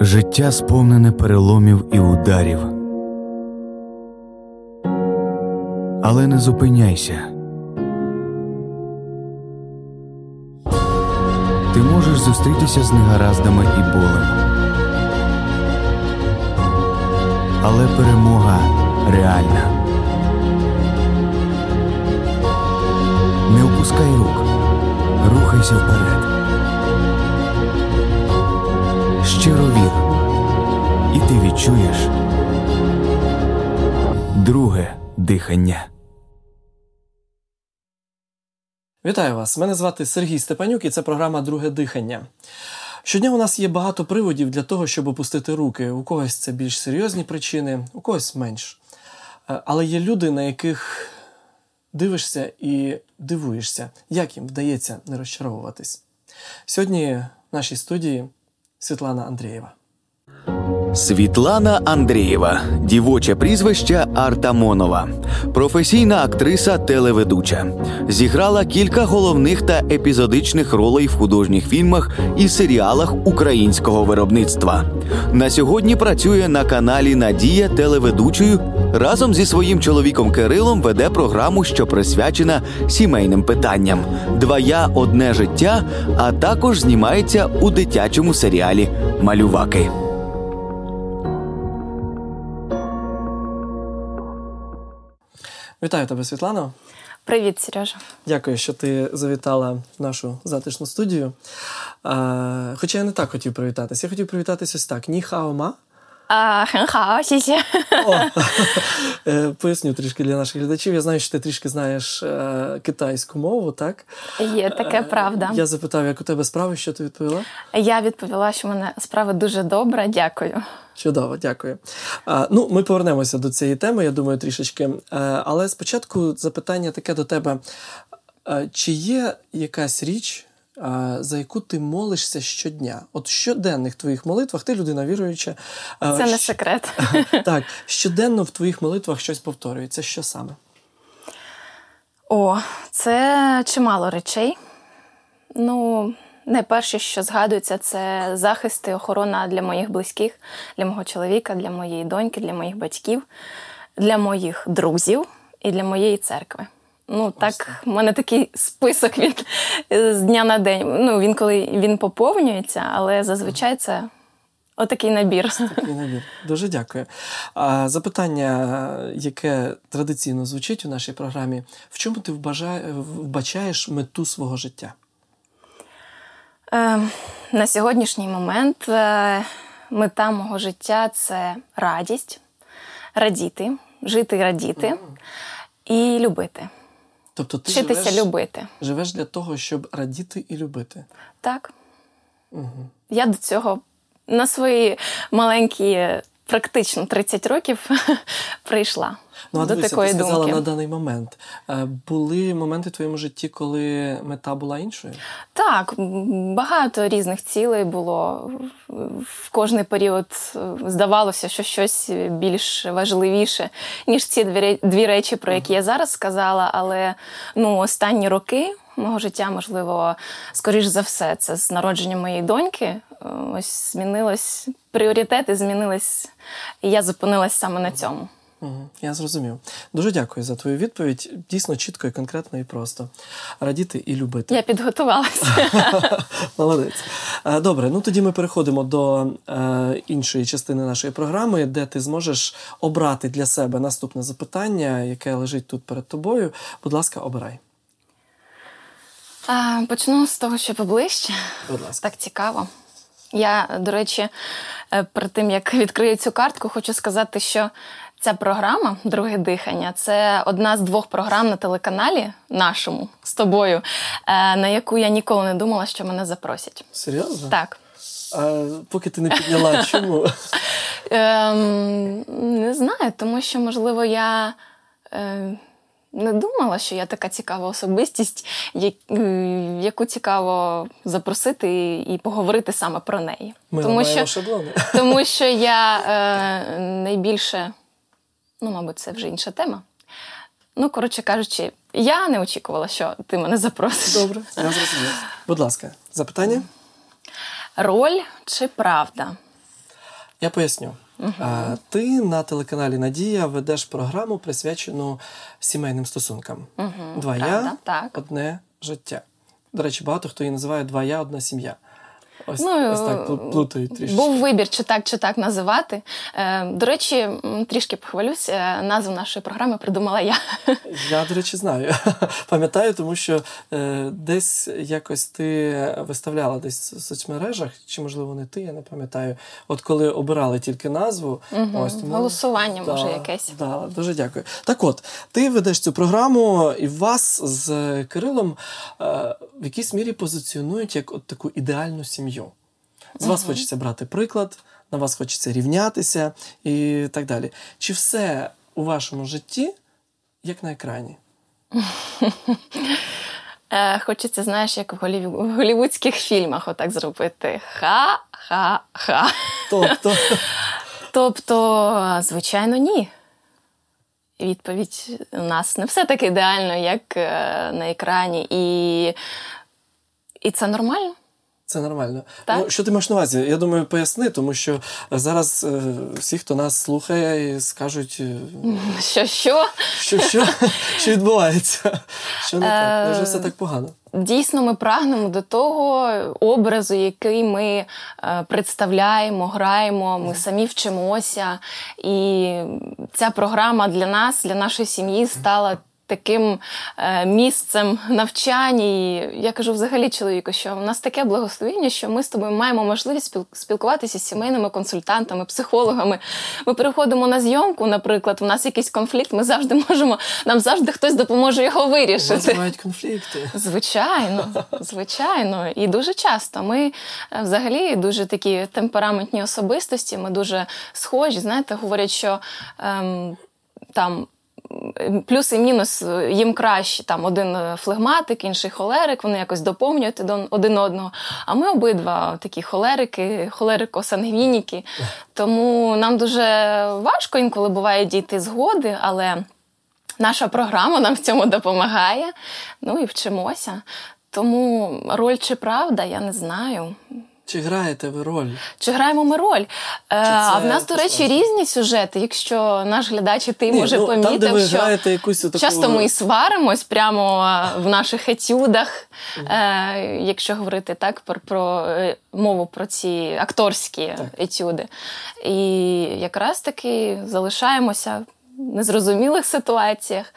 Життя сповнене переломів і ударів. Але не зупиняйся. Ти можеш зустрітися з негараздами і болем. Але перемога реальна. Не опускай рук. Рухайся вперед. Щиро вір. І ти відчуєш друге дихання. Вітаю вас! Мене звати Сергій Степанюк, і це програма Друге дихання. Щодня у нас є багато приводів для того, щоб опустити руки. У когось це більш серйозні причини, у когось менш. Е, Але є люди, на яких дивишся і дивуєшся, як їм вдається не розчаровуватись. Сьогодні в нашій студії Світлана Андрієва. Світлана Андрієва, дівоче прізвище Артамонова, професійна актриса телеведуча. Зіграла кілька головних та епізодичних ролей в художніх фільмах і серіалах українського виробництва. На сьогодні працює на каналі Надія телеведучою. Разом зі своїм чоловіком Кирилом веде програму, що присвячена сімейним питанням. Два я одне життя, а також знімається у дитячому серіалі Малюваки. Вітаю тебе, Світлано. Привіт, Сережа. Дякую, що ти завітала в нашу затишну студію. Е, хоча я не так хотів привітатися. Я хотів привітатися ось так: Ні хао ма. А, Хенхао, сісі. Е, поясню трішки для наших глядачів. Я знаю, що ти трішки знаєш е, китайську мову, так? Є таке правда. Я запитав, як у тебе справи, що ти відповіла? Я відповіла, що в мене справа дуже добра. Дякую. Чудово, дякую. А, Ну, ми повернемося до цієї теми, я думаю, трішечки. Е, але спочатку запитання таке до тебе: чи є якась річ? За яку ти молишся щодня? От в щоденних твоїх молитвах, ти людина віруюча. Це не секрет. Так, щоденно в твоїх молитвах щось повторюється. Що саме? О, це чимало речей. Ну, найперше, що згадується, це захист і охорона для моїх близьких, для мого чоловіка, для моєї доньки, для моїх батьків, для моїх друзів і для моєї церкви. Ну, так, в мене такий список він з дня на день. Ну, він коли він поповнюється, але зазвичай це отакий набір. Такий набір. Дуже дякую. А, запитання, яке традиційно звучить у нашій програмі: в чому ти вбачаєш мету свого життя? Е, на сьогоднішній момент е, мета мого життя це радість, радіти, жити і радіти і любити. Тобто ти Вчитися живеш, любити. живеш для того, щоб радіти і любити. Так. Я до цього на свої маленькі, практично 30 років прийшла Ну, а до дивися, такої ти сказала думки. на даний момент. Е, Були моменти в твоєму житті, коли мета була іншою? Так, багато різних цілей було. В кожний період е, здавалося, що щось більш важливіше, ніж ці дві, речі, про які я зараз сказала. Але ну, останні роки мого життя, можливо, скоріш за все, це з народженням моєї доньки. е, Ось змінилось пріоритети, змінились, і я зупинилась саме на цьому. Угу, я зрозумів. Дуже дякую за твою відповідь. Дійсно чітко і конкретно і просто. Радіти і любити. Я підготувалася. Молодець. Е, Добре, ну тоді ми переходимо до е, іншої частини нашої програми, де ти зможеш обрати для себе наступне запитання, яке лежить тут перед тобою. Будь ласка, обирай. Почну з того, що поближче. Будь ласка. Так цікаво. Я, до речі, е, перед тим як відкрию цю картку, хочу сказати, що ця програма Друге дихання це одна з двох програм на телеканалі нашому з тобою, е, на яку я ніколи не думала, що мене запросять. Серйозно? Так. А, поки ти не підняла, чому? Ем, не знаю, тому що, можливо, я. Е, не думала, що я така цікава особистість, яку цікаво запросити і, і поговорити саме про неї. Ми тому, що, тому що я е, найбільше, ну, мабуть, це вже інша тема. Ну, коротше кажучи, я не очікувала, що ти мене запросиш. Добре, я зрозумів. Будь ласка, запитання? Роль чи правда? Я поясню. Угу. Ти на телеканалі Надія ведеш програму, присвячену сімейним стосункам. Угу, Два правда, я, так. одне життя. До речі, багато хто її називає два я, одна сім'я. Ось, ну, ось так плутають трішки. Був вибір, чи так, чи так називати. Е, До речі, трішки похвалюсь, е, назву нашої програми придумала я. Я, до речі, знаю. Пам'ятаю, тому що е, десь якось ти виставляла десь в соцмережах, чи, можливо, не ти, я не пам'ятаю. От коли обирали тільки назву, угу. ось тому голосування, да, може, якесь. Да, Дуже дякую. Так от, ти ведеш цю програму, і вас з Кирилом в якійсь мірі позиціонують як от таку ідеальну сім'ю. З вас угу. хочеться брати приклад, на вас хочеться рівнятися і так далі. Чи все у вашому житті як на екрані? Хочеться, знаєш, як в голівудських фільмах отак зробити. Ха-ха-ха. Тобто, Тобто, звичайно, ні. Відповідь у нас не все так ідеально, як на екрані, і, і це нормально. Це нормально. Так? Ну, Що ти маєш на увазі? Я думаю, поясни, тому що зараз е, всі, хто нас слухає, скажуть, е, що що? Що що? Що відбувається? Що не так? Невже все так погано? Дійсно, ми прагнемо до того образу, який ми представляємо, граємо, ми самі вчимося. І ця програма для нас, для нашої сім'ї, стала таким е, місцем навчання. І я кажу взагалі чоловіку, що в нас таке благословіння, що ми з тобою маємо можливість спілкуватися з сімейними консультантами, психологами. Ми переходимо на зйомку, наприклад, у нас якийсь конфлікт, ми завжди можемо, нам завжди хтось допоможе його вирішити. У вас бувають конфлікти. Звичайно, звичайно. І дуже часто ми е, взагалі дуже такі темпераментні особистості, ми дуже схожі. Знаєте, говорять, що ем, там плюс і мінус е, їм краще. Там один е, флегматик, інший холерик, вони якось доповнюють один одного. А ми обидва такі холерики, холерико-сангвініки. Тому нам дуже важко інколи буває дійти згоди, але наша програма нам в цьому допомагає. Ну і вчимося. Тому роль чи правда, я не знаю. Чи граєте ви роль? Чи граємо ми роль? Е, а в нас, до речі, різні сюжети. Якщо наш глядач і ти Ні, може ну, помітив, там, де ви що граєте якусь таку... часто ми і сваримось прямо в наших етюдах, mm. е, якщо говорити так про, про мову про ці акторські так. етюди. І якраз таки залишаємося в незрозумілих ситуаціях.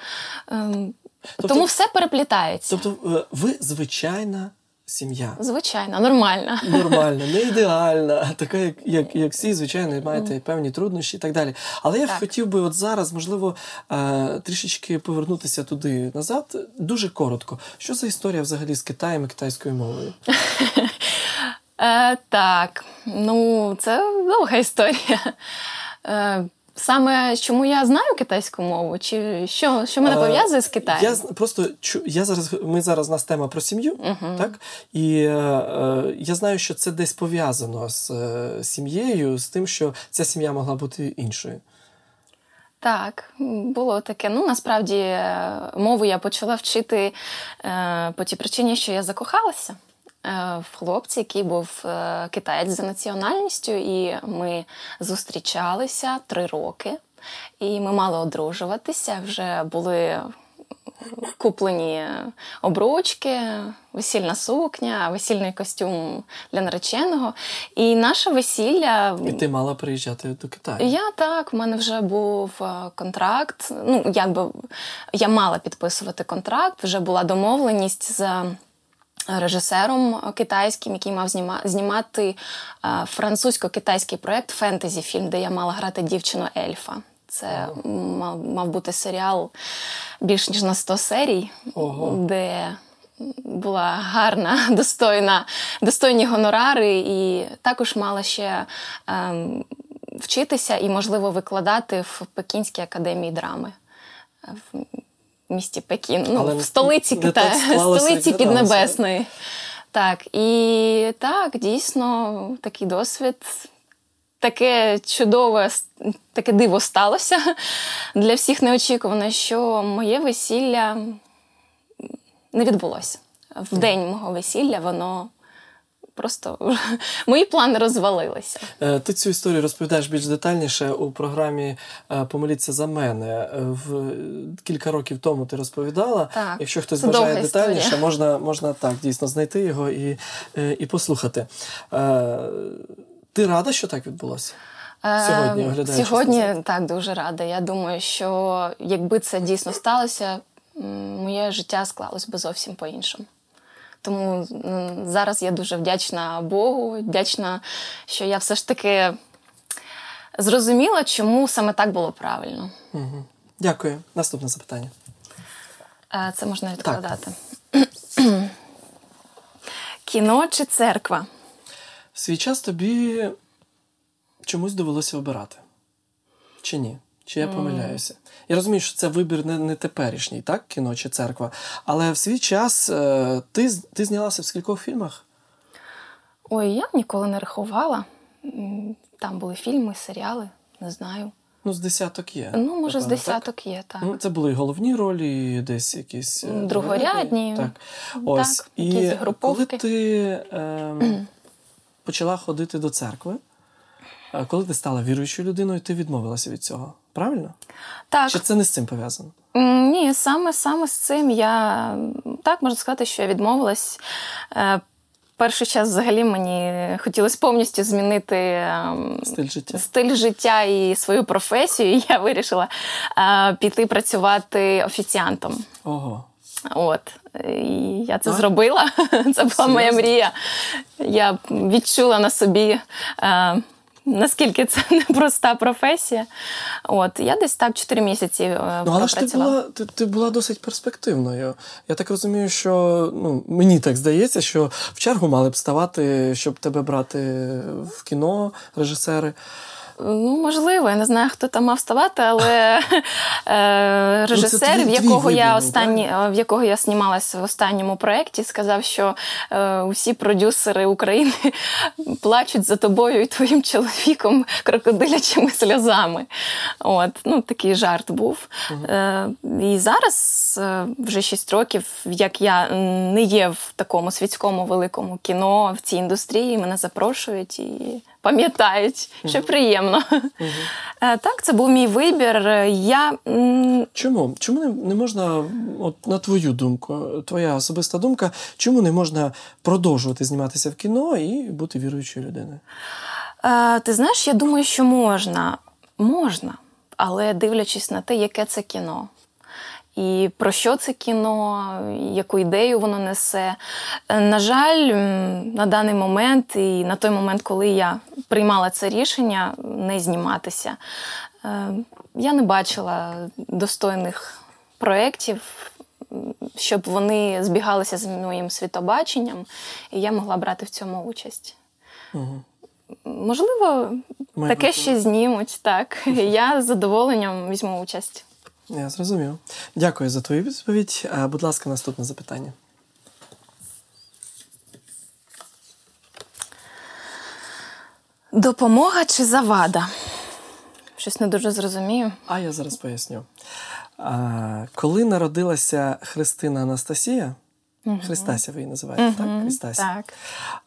Ем, тобто, Тому все переплітається. Тобто, ви звичайна сім'я. Звичайно, нормальна. Нормальна, не ідеальна, така, як як, як всі, звичайно, маєте певні труднощі і так далі. Але я так. хотів би от зараз, можливо, трішечки повернутися туди назад. Дуже коротко. Що за історія взагалі з Китаєм і китайською мовою? Е, Так, ну це довга історія. Е, Саме чому я знаю китайську мову, чи що що мене пов'язує з Китаєм? Я просто я зараз. Ми зараз у нас тема про сім'ю, uh-huh. так і е, е, я знаю, що це десь пов'язано з е, сім'єю, з тим, що ця сім'я могла бути іншою. Так, було таке. Ну насправді е, мову я почала вчити е, по тій причині, що я закохалася. Е, в хлопці, який був е, китаєць за національністю, і ми зустрічалися три роки, і ми мали одружуватися. Вже були куплені обручки, весільна сукня, весільний костюм для нареченого. І наше весілля. І ти мала приїжджати до Китаю? Я так, в мене вже був е, контракт. Ну, якби я мала підписувати контракт, вже була домовленість з режисером китайським, який мав знімати французько-китайський проєкт фентезі фільм, де я мала грати дівчину Ельфа. Це мав, мав бути серіал більш ніж на 100 серій, Ого. де була гарна, достойна, достойні гонорари, і також мала ще ем, вчитися і, можливо, викладати в Пекінській академії драми місті Пекін, ну, Але в столиці Китаю, столиці Піднебесної. Так, і так, дійсно, такий досвід. Таке чудове, таке диво сталося для всіх неочікувано, що моє весілля не відбулося. В день мого весілля воно просто мої плани розвалилися. Е, ти цю історію розповідаєш більш детальніше у програмі е, Помоліться за мене. Е, в кілька років тому ти розповідала. Так, Якщо хтось бажає детальніше, історія. можна можна так дійсно знайти його і, і послухати. Ти рада, що так відбулося? Сьогодні оглядаючи Сьогодні так дуже рада. Я думаю, що якби це дійсно сталося, моє життя склалось би зовсім по-іншому. Тому зараз я дуже вдячна Богу, вдячна, що я все ж таки зрозуміла, чому саме так було правильно. Угу. Дякую. Наступне запитання. Це можна відкладати. Кіно чи церква? В свій час тобі чомусь довелося обирати. Чи ні? Чи я помиляюся? Я розумію, що це вибір не не теперішній, так, кіно чи церква. Але в свій час е, ти ти знялася в скількох фільмах? Ой, я ніколи не рахувала. Там були фільми, серіали, не знаю. Ну, з десяток є. Ну, може, з десяток так? є, так. Ну, Це були головні ролі, десь якісь другорядні. Так. Ось. Так, і коли ти е, почала ходити до церкви, коли ти стала віруючою людиною, ти відмовилася від цього. Правильно? Так. Чи це не з цим пов'язано? Ні, саме саме з цим я так можу сказати, що я відмовилась. Перший час взагалі мені хотілося повністю змінити стиль життя стиль життя і свою професію. І я вирішила піти працювати офіціантом. Ого. От. І я це а? зробила. Це була Серйозно? моя мрія. Я відчула на собі. Наскільки це непроста професія. От, Я десь так 4 місяці е, Ну, але ж ти була ти, ти була досить перспективною. Я так розумію, що ну, мені так здається, що в чергу мали б ставати, щоб тебе брати в кіно, режисери. Ну, можливо, я не знаю, хто там мав ставати, але е, режисер, ну, в якого я останні, в якого я знімалася в останньому проєкті, сказав, що е, усі продюсери України плачуть за тобою і твоїм чоловіком крокодилячими сльозами. От, ну, Такий жарт був. Угу. Е, І зараз вже 6 років, як я не є в такому світському великому кіно в цій індустрії, мене запрошують і пам'ятають, що приємно. Угу. Так, це був мій вибір. Я... Чому? Чому не можна, от на твою думку, твоя особиста думка, чому не можна продовжувати зніматися в кіно і бути віруючою людиною? А, ти знаєш, я думаю, що можна. Можна, але дивлячись на те, яке це кіно. І про що це кіно, яку ідею воно несе. Е, на жаль, на даний момент і на той момент, коли я приймала це рішення не зніматися, е, я не бачила достойних проєктів, щоб вони збігалися з моїм світобаченням, і я могла брати в цьому участь. Угу. Можливо, Має таке ще знімуть, так. Я з задоволенням візьму участь. Я зрозумів. Дякую за твою відповідь. Будь ласка, наступне запитання. Допомога чи завада? Щось не дуже зрозумію. А я зараз поясню. А, Коли народилася Христина Анастасія, угу. Христася ви її називаєте, угу. так? Христася. Так.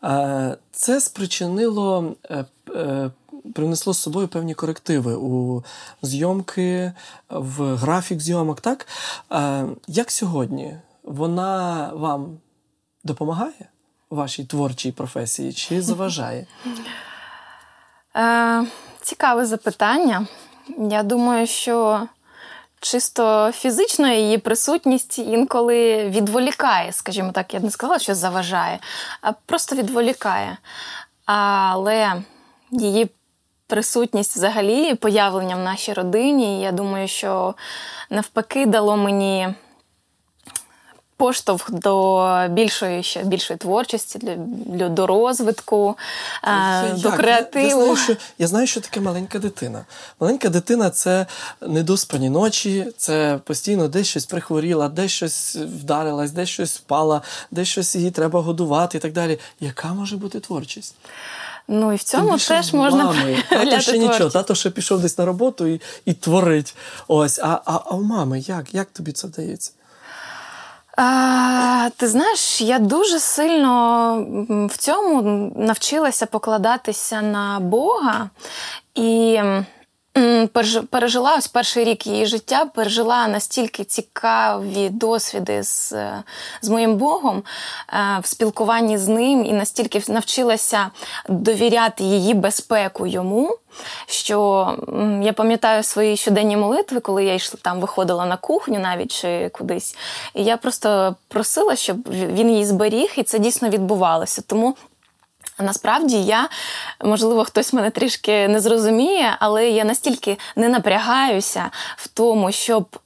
А, Це спричинило е, е, принесло з собою певні корективи у зйомки, в графік зйомок. так? Як сьогодні вона вам допомагає у вашій творчій професії чи заважає? Е, Цікаве запитання. Я думаю, що. Чисто фізично її присутність інколи відволікає, скажімо так, я б не сказала, що заважає, а просто відволікає. Але її присутність взагалі, появлення в нашій родині. Я думаю, що навпаки дало мені. Поштовх до більшої ще більшої творчості, для, до розвитку, я, до як? креативу. Я, я, знаю, що, я знаю, що таке маленька дитина. Маленька дитина це недоспані ночі, це постійно десь щось прихворіла, десь щось вдарилась, десь щось впала, десь щось її треба годувати і так далі. Яка може бути творчість? Ну і в цьому теж можна мами. Тато ще нічого, тато ще пішов десь на роботу і і творить. Ось, а а, а у мами як? Як тобі це вдається? А, Ти знаєш, я дуже сильно в цьому навчилася покладатися на Бога і пережила ось перший рік її життя, пережила настільки цікаві досвіди з з моїм Богом е, в спілкуванні з ним, і настільки навчилася довіряти її безпеку йому. Що я пам'ятаю свої щоденні молитви, коли я йшла там, виходила на кухню навіть чи кудись. І я просто просила, щоб він її зберіг, і це дійсно відбувалося. Тому Насправді я, можливо, хтось мене трішки не зрозуміє, але я настільки не напрягаюся в тому, щоб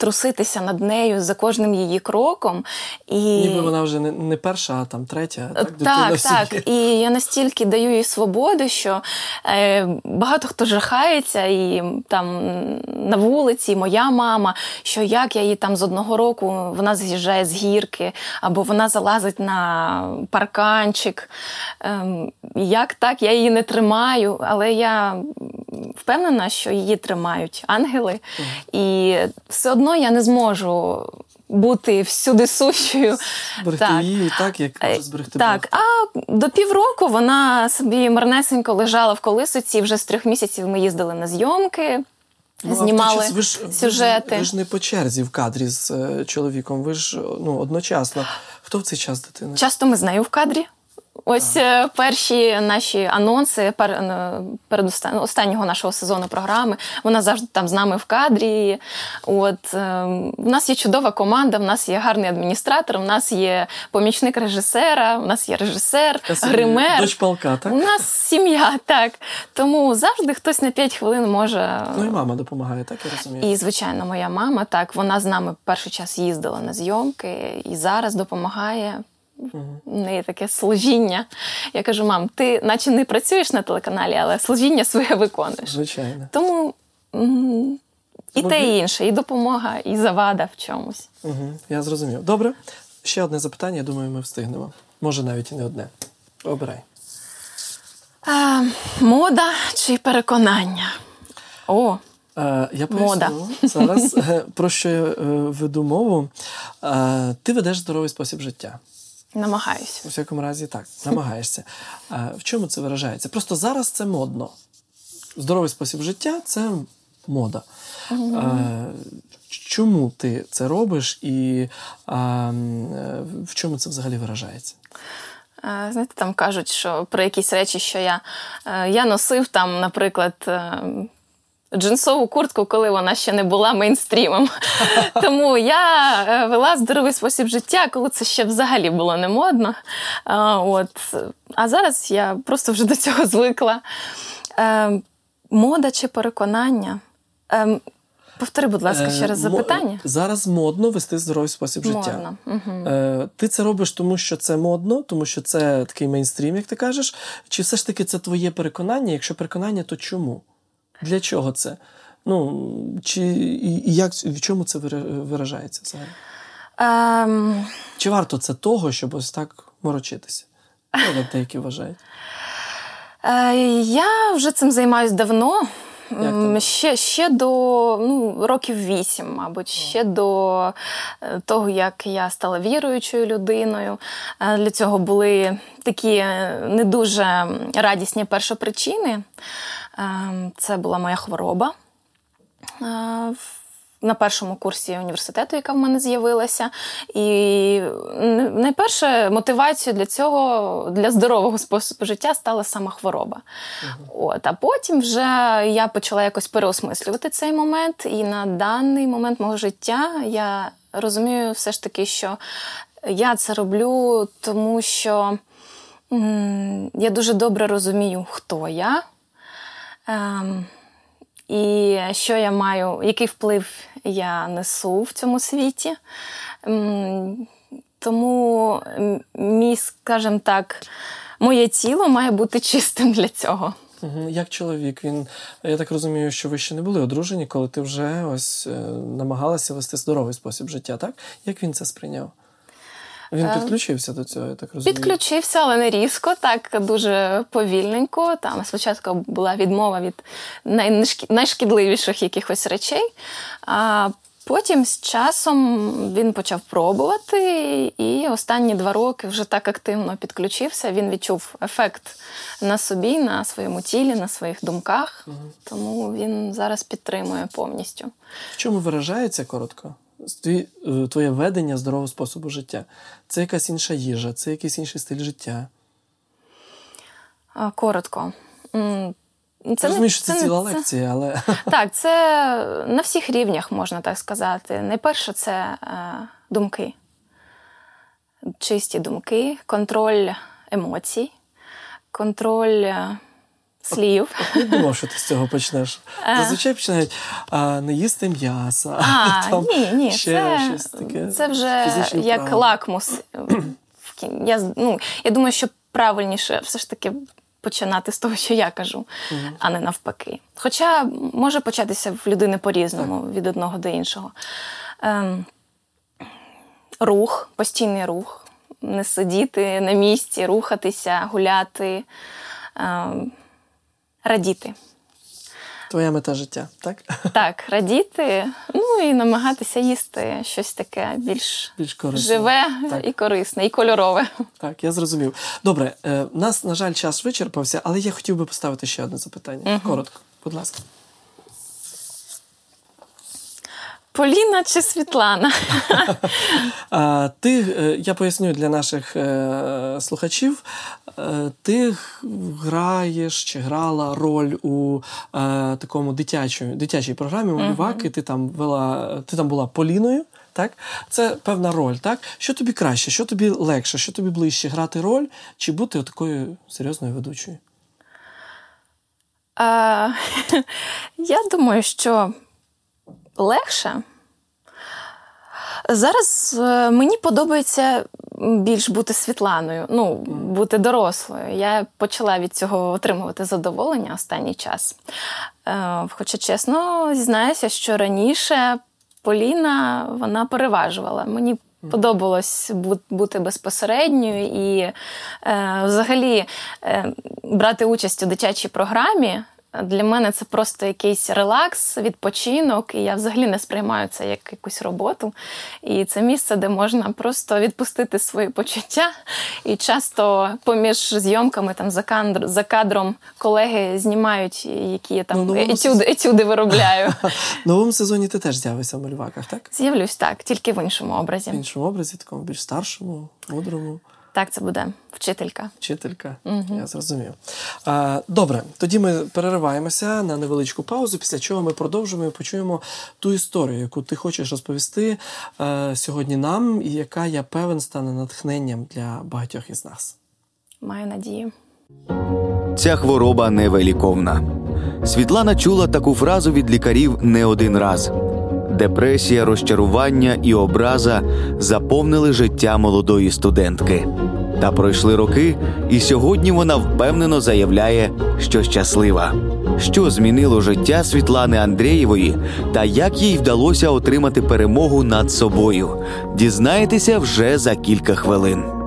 труситися над нею за кожним її кроком. І... Ніби вона вже не не перша, а там третя. Так, так. так. І я настільки даю їй свободу, що е, багато хто жахається, і там на вулиці, моя мама, що як я її там з одного року вона з'їжджає з гірки, або вона залазить на парканчик. Е, як так, я її не тримаю, але я впевнена, що її тримають ангели. І все одно я не зможу. Бути всюди сущою. Зберегти так. її, так, як може зберегти Так, Бог. а до півроку вона собі марнесенько лежала в колисиці. Вже з трьох місяців ми їздили на зйомки, ну, знімали час, ви ж, сюжети. Ви ж, ви ж не по черзі в кадрі з е, чоловіком, ви ж ну, одночасно. Хто в цей час дитини? Часто ми з нею в кадрі. Ось е, перші наші анонси е, перед останнього нашого сезону програми. Вона завжди там з нами в кадрі. От е, в нас є чудова команда, в нас є гарний адміністратор, в нас є помічник режисера, в нас є режисер, гример. Дочь полка, так? У нас сім'я, так. Тому завжди хтось на 5 хвилин може. Ну і мама допомагає, так я розумію. І, звичайно, моя мама так. Вона з нами перший час їздила на зйомки і зараз допомагає. У неї таке служіння. Я кажу, мам, ти наче не працюєш на телеканалі, але служіння своє виконуєш. Звичайно. Тому і те, і інше, і допомога, і завада в чомусь. Угу, Я зрозумів. Добре. Ще одне запитання, я думаю, ми встигнемо. Може, навіть і не одне. Обирай. А, Мода чи переконання? О, е, я поясню зараз, е, про що я е, веду мову. Ти ведеш здоровий спосіб життя. Намагаюся. У всякому разі, так, намагаєшся. А, В чому це виражається? Просто зараз це модно. Здоровий спосіб життя це мода. А, Чому ти це робиш і а, в чому це взагалі виражається? Знаєте, там кажуть, що про якісь речі, що я е, я носив там, наприклад, е, джинсову куртку, коли вона ще не була мейнстрімом. Тому я е, вела здоровий спосіб життя, коли це ще взагалі було не модно. От. А зараз я просто вже до цього звикла. Е, мода чи переконання? Ем, повтори, будь ласка, ще раз е, запитання. Зараз модно вести здоровий спосіб модно. життя. Угу. Ти це робиш, тому що це модно, тому що це такий мейнстрім, як ти кажеш. Чи все ж таки це твоє переконання? Якщо переконання, то чому? Для чого це? Ну, чи і як в чому це виражається взагалі? Um... Чи варто це того, щоб ось так морочитися? Ну, деякі вважають. Е, я вже цим займаюся давно. Ще ще до ну, років вісім, мабуть, ще до е, того, як я стала віруючою людиною. Е, для цього були такі не дуже радісні першопричини. Ем, це була моя хвороба. На першому курсі університету, яка в мене з'явилася. І найперше мотивацією для цього, для здорового способу життя стала сама хвороба. Угу. От, А потім вже я почала якось переосмислювати цей момент. І на даний момент мого життя я розумію все ж таки, що я це роблю, тому що м- я дуже добре розумію, хто я. Ем, І що я маю, який вплив я несу в цьому світі. Тому мій, скажімо так, моє тіло має бути чистим для цього. Як чоловік, він я так розумію, що ви ще не були одружені, коли ти вже ось е, намагалася вести здоровий спосіб життя, так? Як він це сприйняв? Він е, підключився до цього, я так розумію? Підключився, але не різко, так дуже повільненько. Там спочатку була відмова від найшкідливіших якихось речей. А Потім з часом він почав пробувати, і останні два роки вже так активно підключився. Він відчув ефект на собі, на своєму тілі, на своїх думках. Угу. Тому він зараз підтримує повністю. В чому виражається коротко? Е, твоє ведення здорового способу життя? Це якась інша їжа, це якийсь інший стиль життя? Коротко. Це Розумію, що це, це ціла це... лекція, але. Так, це на всіх рівнях, можна так сказати. Найперше, це е, думки, чисті думки, контроль емоцій, контроль е, слів. Я думав, що ти з цього почнеш. Зазвичай починають а, не їсти м'яса. А, там ні, ні, ще це, щось таке. Це вже як право. лакмус. Я, ну, Я думаю, що правильніше все ж таки починати з того, що я кажу, угу. а не навпаки. Хоча може початися в людини по-різному, так. від одного до іншого. Ем, Рух, постійний рух, не сидіти на місці, рухатися, гуляти, ем, радіти. Твоя мета життя, так? Так, радіти, ну і намагатися їсти щось таке більш, більш корисне. живе так. і корисне, і кольорове. Так, я зрозумів. Добре, у е, нас, на жаль, час вичерпався, але я хотів би поставити ще одне запитання. Угу. Коротко, будь ласка. Поліна чи Світлана? Ти, е, я поясню для наших е, слухачів, е, ти граєш чи грала роль у такому дитячій дитячій програмі Малюваки. Uh-huh. Ти там вела, ти там була Поліною. Так? Це певна роль. так? Що тобі краще, що тобі легше, що тобі ближче грати роль чи бути такою серйозною ведучою? А, Я думаю, що легше. Зараз е, мені подобається більш бути Світланою, ну, бути дорослою. Я почала від цього отримувати задоволення останній час. Е, хоча, чесно, зізнаюся, що раніше Поліна вона переважувала. Мені Подобалось бути безпосередньою і е, взагалі брати участь у дитячій програмі для мене це просто якийсь релакс, відпочинок, і я взагалі не сприймаю це як якусь роботу. І це місце, де можна просто відпустити свої почуття. І часто поміж зйомками там за кадр, за кадром колеги знімають, які я там ну, етюди, етюди виробляю. В новому сезоні ти теж з'явишся в Мальваках, так? З'явлюсь так, тільки в іншому образі. В іншому образі, такому більш старшому, мудрому. Так, це буде вчителька. Вчителька, угу. я зрозумів. А, Добре, тоді ми перериваємося на невеличку паузу, після чого ми продовжимо і почуємо ту історію, яку ти хочеш розповісти а, сьогодні нам, і яка я певен стане натхненням для багатьох із нас. Маю надію. Ця хвороба невеликовна. Світлана чула таку фразу від лікарів не один раз. Депресія, розчарування і образа заповнили життя молодої студентки. Та пройшли роки, і сьогодні вона впевнено заявляє, що щаслива. Що змінило життя Світлани Андрієвої та як їй вдалося отримати перемогу над собою, дізнаєтеся вже за кілька хвилин.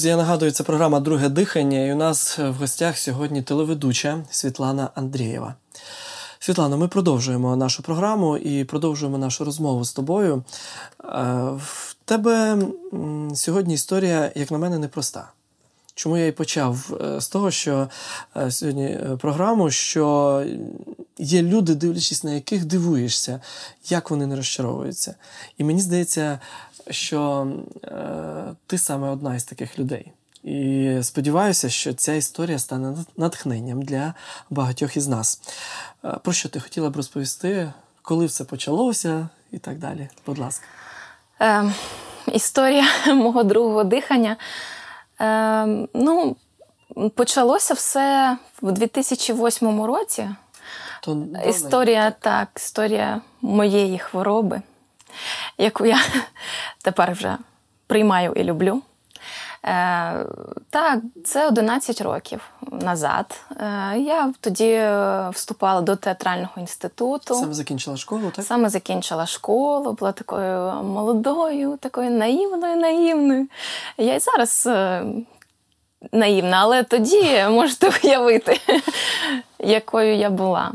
Друзі, я нагадую, це програма Друге дихання, і у нас в гостях сьогодні телеведуча Світлана Андрієва. Світлана, ми продовжуємо нашу програму і продовжуємо нашу розмову з тобою. Е, в тебе сьогодні історія, як на мене, непроста. Чому я і почав е, з того, що е, сьогодні програму, що є люди, дивлячись на яких дивуєшся, як вони не розчаровуються. І мені здається, що е, ти саме одна із таких людей. І сподіваюся, що ця історія стане натхненням для багатьох із нас. Е, про що ти хотіла б розповісти, коли все почалося і так далі? Будь ласка. Е, Історія мого другого дихання. Е, Ну, почалося все в 2008 році. То Історія так, історія моєї хвороби яку я тепер вже приймаю і люблю. Е, Так, це 11 років назад. Е, Я тоді е, вступала до театрального інституту. Саме закінчила школу, так? Саме закінчила школу, була такою молодою, такою наївною, наївною. Я і зараз е, наївна, але тоді можете уявити, якою я була.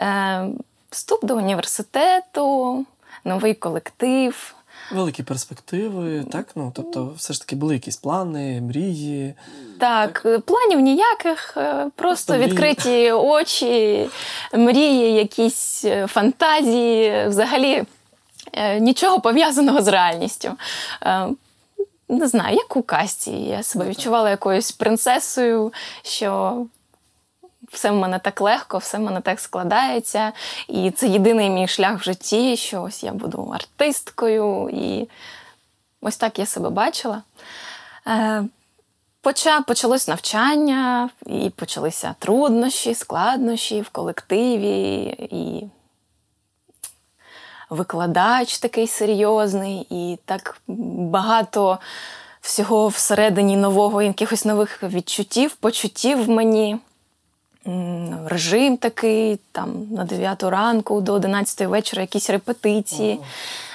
Е, Вступ до університету, новий колектив. Великі перспективи, так? Ну, тобто, все ж таки були якісь плани, мрії. Так, е, планів ніяких, е, просто Просто відкриті очі, мрії, якісь е, фантазії, взагалі е, нічого пов'язаного з реальністю. Не знаю, як у касті. Я себе відчувала якоюсь принцесою, що все в мене так легко, все в мене так складається. І це єдиний мій шлях в житті, що ось я буду артисткою. І ось так я себе бачила. Е, Поча, почалось навчання, і почалися труднощі, складнощі в колективі, і викладач такий серйозний, і так багато всього всередині нового, якихось нових відчуттів, почуттів в мені. Режим такий, там на 9 ранку до 11 вечора якісь репетиції,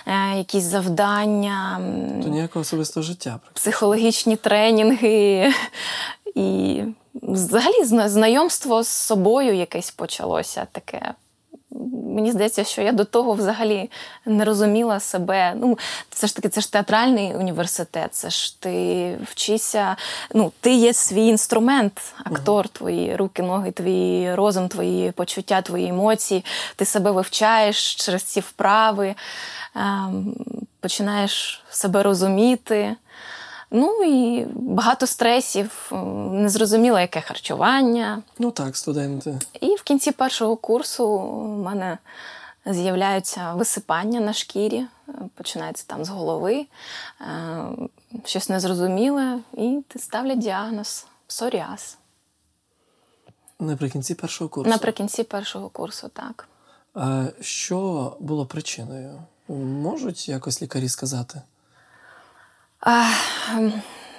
е, якісь завдання. То ніякого особистого життя. психологічні тренінги. І взагалі знайомство з собою якесь почалося таке. Мені здається, що я до того взагалі не розуміла себе. Ну, це ж таки, це ж театральний університет, це ж ти вчишся. Ну, ти є свій інструмент, актор, твої руки, ноги, твій розум, твої почуття, твої емоції. Ти себе вивчаєш через ці вправи, ем, починаєш себе розуміти. Ну і багато стресів, незрозуміло, яке харчування. Ну так, студенти. І в кінці першого курсу у мене з'являються висипання на шкірі, е, починається там з голови, е, щось незрозуміле, і ти ставлять діагноз псоріаз. Наприкінці першого курсу. Наприкінці першого курсу, так. А що було причиною? Можуть якось лікарі сказати?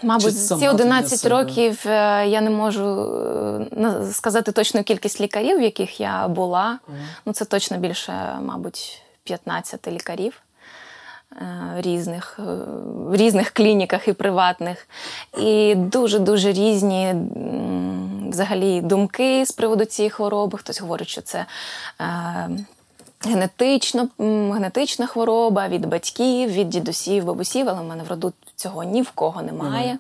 Мабуть, Чи ці сама 11 років е, я не можу е, сказати точну кількість лікарів, в яких я була. Ну, це точно більше, мабуть, 15 лікарів е, різних, в різних клініках і приватних. І дуже-дуже різні взагалі думки з приводу цієї хвороби. Хтось говорить, що це. е, Генетично, генетична хвороба від батьків, від дідусів, бабусів, але в мене в роду цього ні в кого немає.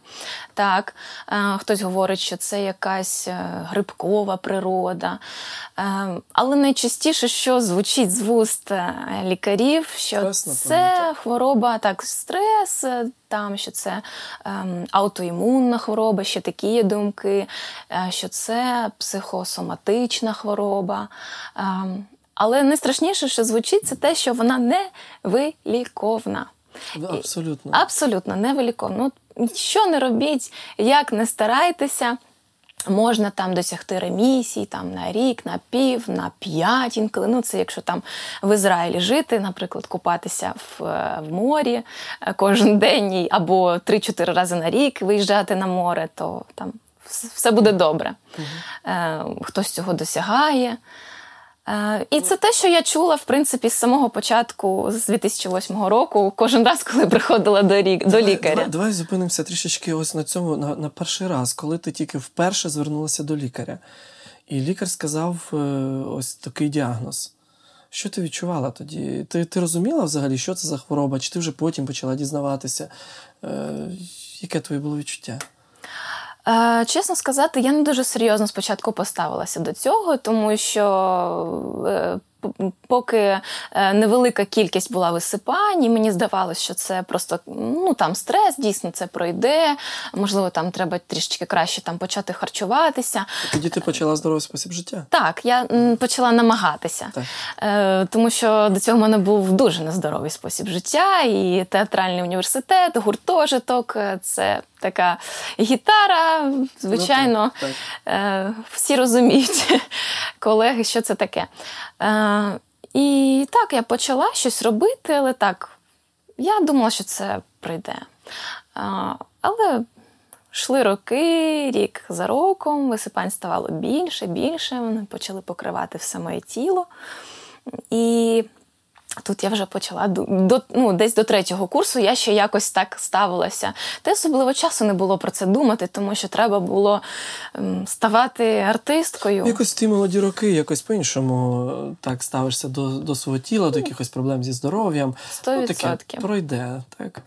Так, е, хтось говорить, що це якась е, грибкова природа. Е, але найчастіше, що звучить з вуст е, лікарів, що Стрес, напевно, це хвороба, так, стрес, е, там, що це ем, аутоімунна хвороба, ще такі є думки, е, що це психосоматична хвороба. Ем, але найстрашніше, що звучить, це те, що вона невиліковна. Абсолютно. Абсолютно невиліковна. Ну, що не робіть, як не старайтеся. Можна там досягти ремісій там, на рік, на пів, на п'ять інколи. Ну, це якщо там в Ізраїлі жити, наприклад, купатися в, е, в морі е, кожен день або 3-4 рази на рік виїжджати на море, то там все буде добре. Е, хтось цього досягає. Е, І це те, що я чула, в принципі, з самого початку, з 2008 року, кожен раз, коли приходила до, рік, до лікаря. Давай, давай зупинимося трішечки ось на цьому, на, на перший раз, коли ти тільки вперше звернулася до лікаря. І лікар сказав е, ось такий діагноз. Що ти відчувала тоді? Ти, ти розуміла взагалі, що це за хвороба? Чи ти вже потім почала дізнаватися? Е, яке твоє було відчуття? Е, Чесно сказати, я не дуже серйозно спочатку поставилася до цього, тому що е, поки е, невелика кількість була висипань, і мені здавалося, що це просто ну, там стрес, дійсно це пройде. Можливо, там треба трішечки краще там почати харчуватися. Тоді ти почала здоровий спосіб життя. Так, я почала намагатися, Так. Тому що до цього в мене був дуже нездоровий спосіб життя, і театральний університет, гуртожиток це така гітара. Звичайно, так, Е, всі розуміють, колеги, що це таке. Е, і так, я почала щось робити, але так, я думала, що це прийде. Але йшли роки, рік за роком, висипань ставало більше, більше, вони почали покривати все моє тіло. І Тут я вже почала до ну, десь до третього курсу я ще якось так ставилася. Та особливо часу не було про це думати, тому що треба було ем, ставати артисткою. Якось ті молоді роки, якось по-іншому е, так ставишся до до свого тіла, до якихось проблем зі здоров'ям. 100%. Ну, таке пройде, так.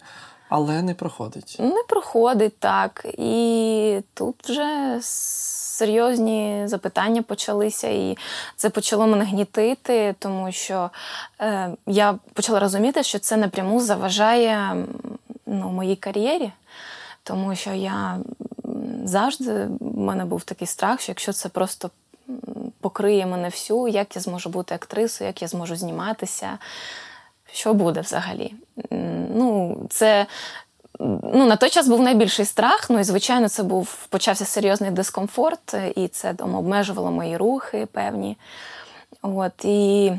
Але не проходить. Не проходить так. І тут вже серйозні запитання почалися, і це почало мене гнітити, тому що е, я почала розуміти, що це напряму заважає ну, моїй кар'єрі, тому що я завжди в мене був такий страх, що якщо це просто покриє мене всю, як я зможу бути актрисою, як я зможу зніматися. Що буде взагалі? Ну, це ну, на той час був найбільший страх. Ну і звичайно, це був почався серйозний дискомфорт, і це там, обмежувало мої рухи певні. От, І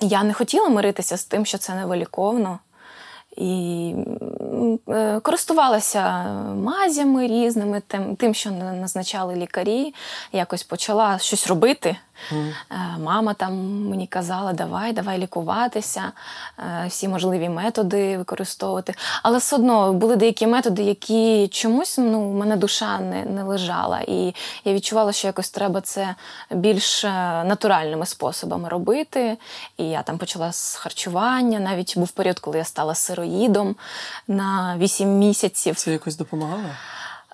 я не хотіла миритися з тим, що це невиліковно. І е, користувалася мазями різними, тим, тим, що назначали лікарі, якось почала щось робити. Mm. Мама там мені казала, давай, давай лікуватися, е, всі можливі методи використовувати. Але все одно були деякі методи, які чомусь ну, у мене душа не не лежала. І я відчувала, що якось треба це більш натуральними способами робити. І я там почала з харчування. Навіть був період, коли я стала сироїдом на 8 місяців. Це якось допомагало?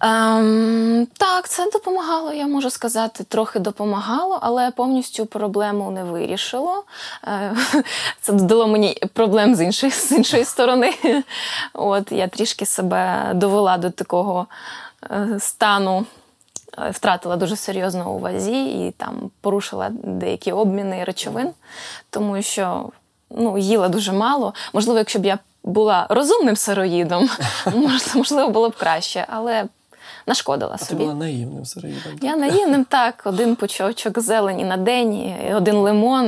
Ем, Так, це допомагало, я можу сказати, трохи допомагало, але повністю проблему не вирішило. Е, Це додало мені проблем з іншої з іншої сторони. От Я трішки себе довела до такого е, стану. Е, втратила дуже серйозно у вазі і там порушила деякі обміни речовин, тому що ну, їла дуже мало. Можливо, якщо б я була розумним сироїдом, можливо, було б краще. Але нашкодила а собі. Ти була наївним середнім. Я наївним так, один почочок зелені на день, один лимон.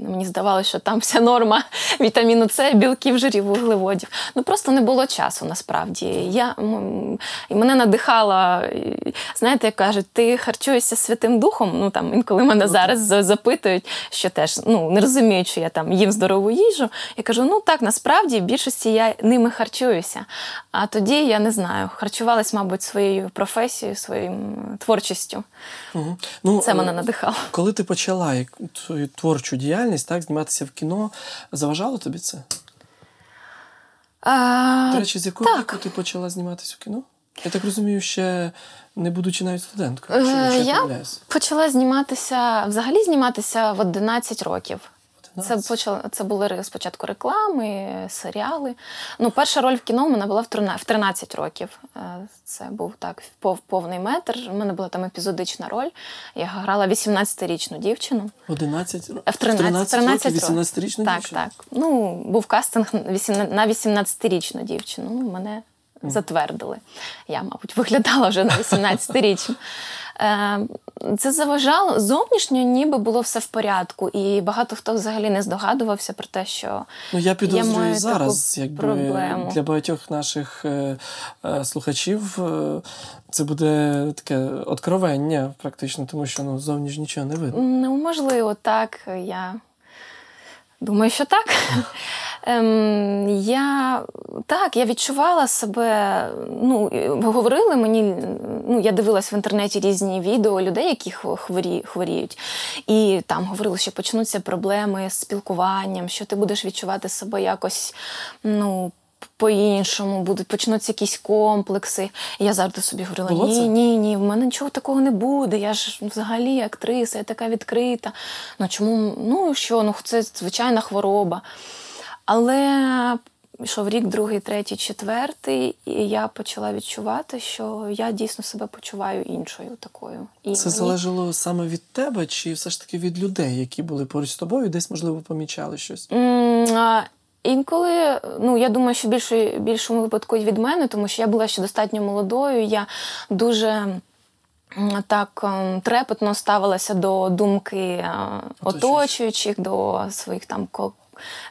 Мені здавалося, що там вся норма вітаміну С, білків, жирів, вуглеводів. Ну просто не було часу насправді. Я, І мене надихала, знаєте, як кажуть, ти харчуєшся Святим Духом. Ну там інколи мене ну, зараз запитують, що теж ну не розуміють, що я там їм здорову їжу. Я кажу: ну так, насправді в більшості я ними харчуюся. А тоді я не знаю, харчувалась, мабуть, своєю професією, своїм творчістю. Угу. Ну, Це мене е, надихало. Коли ти почала свою творчу діяльність, так, зніматися в кіно, заважало тобі це? А, До речі, з якого віку ти почала зніматися в кіно? Я так розумію, ще не будучи навіть студенткою. Чи, чи я почала зніматися, взагалі зніматися в 11 років. Це почало це були спочатку реклами, серіали. Ну, перша роль в кіно у мене була в 13 років. Е, це був так повний метр. У мене була там епізодична роль. Я грала 18-річну дівчину. 11 В 13, 13 років 18-річну так, дівчину? Так, так. Ну, був кастинг на 18-річну дівчину. Ну, мене затвердили. Я, мабуть, виглядала вже на 18-річну. Е, це заважало зовнішньо, ніби було все в порядку, і багато хто взагалі не здогадувався про те, що ну я підозрюю я зараз, якби проблему. для багатьох наших е, е, слухачів е, це буде таке откровення, практично, тому що ну зовні ж нічого не видно. Ну можливо, так я думаю, що так. Ем, Я так, я відчувала себе. Ну, говорили мені, ну я дивилась в інтернеті різні відео людей, які хворі, хворіють. І там говорили, що почнуться проблеми з спілкуванням, що ти будеш відчувати себе якось, ну. По-іншому будуть почнуться якісь комплекси. І я завжди собі говорила: Було ні, це? ні, ні, в мене нічого такого не буде. Я ж взагалі актриса, я така відкрита. Ну чому? Ну що, ну це звичайна хвороба. Але йшов рік, другий, третій, четвертий, і я почала відчувати, що я дійсно себе почуваю іншою такою. І Це мені... залежало саме від тебе, чи все ж таки від людей, які були поруч з тобою, десь, можливо, помічали щось? Інколи, ну я думаю, що більше, більшому випадку і від мене, тому що я була ще достатньо молодою. Я дуже так ем, трепетно ставилася до думки оточуючих, до своїх там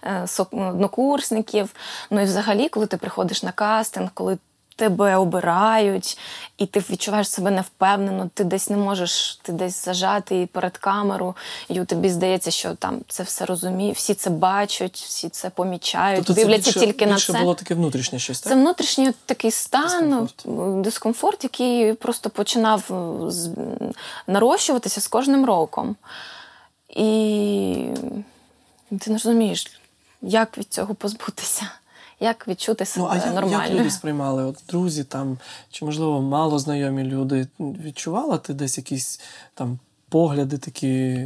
Е, однокурсників. Ну і взагалі, коли ти приходиш на кастинг, коли тебе обирають, і ти відчуваєш себе невпевнено, ти десь не можеш, ти десь зажати перед камеру, і тобі здається, що там це все розуміє, всі це бачать, всі це помічають, тобто дивляться це більше, тільки більше на це. було таке внутрішнє щось, так? Це внутрішній такий стан, Дискомфорт. дискомфорт, який просто починав нарощуватися з кожним роком. І ти не розумієш, як від цього позбутися, як відчути себе Ну, а як, нормально. як люди сприймали? От друзі там, чи, можливо, мало знайомі люди. Відчувала ти десь якісь там погляди такі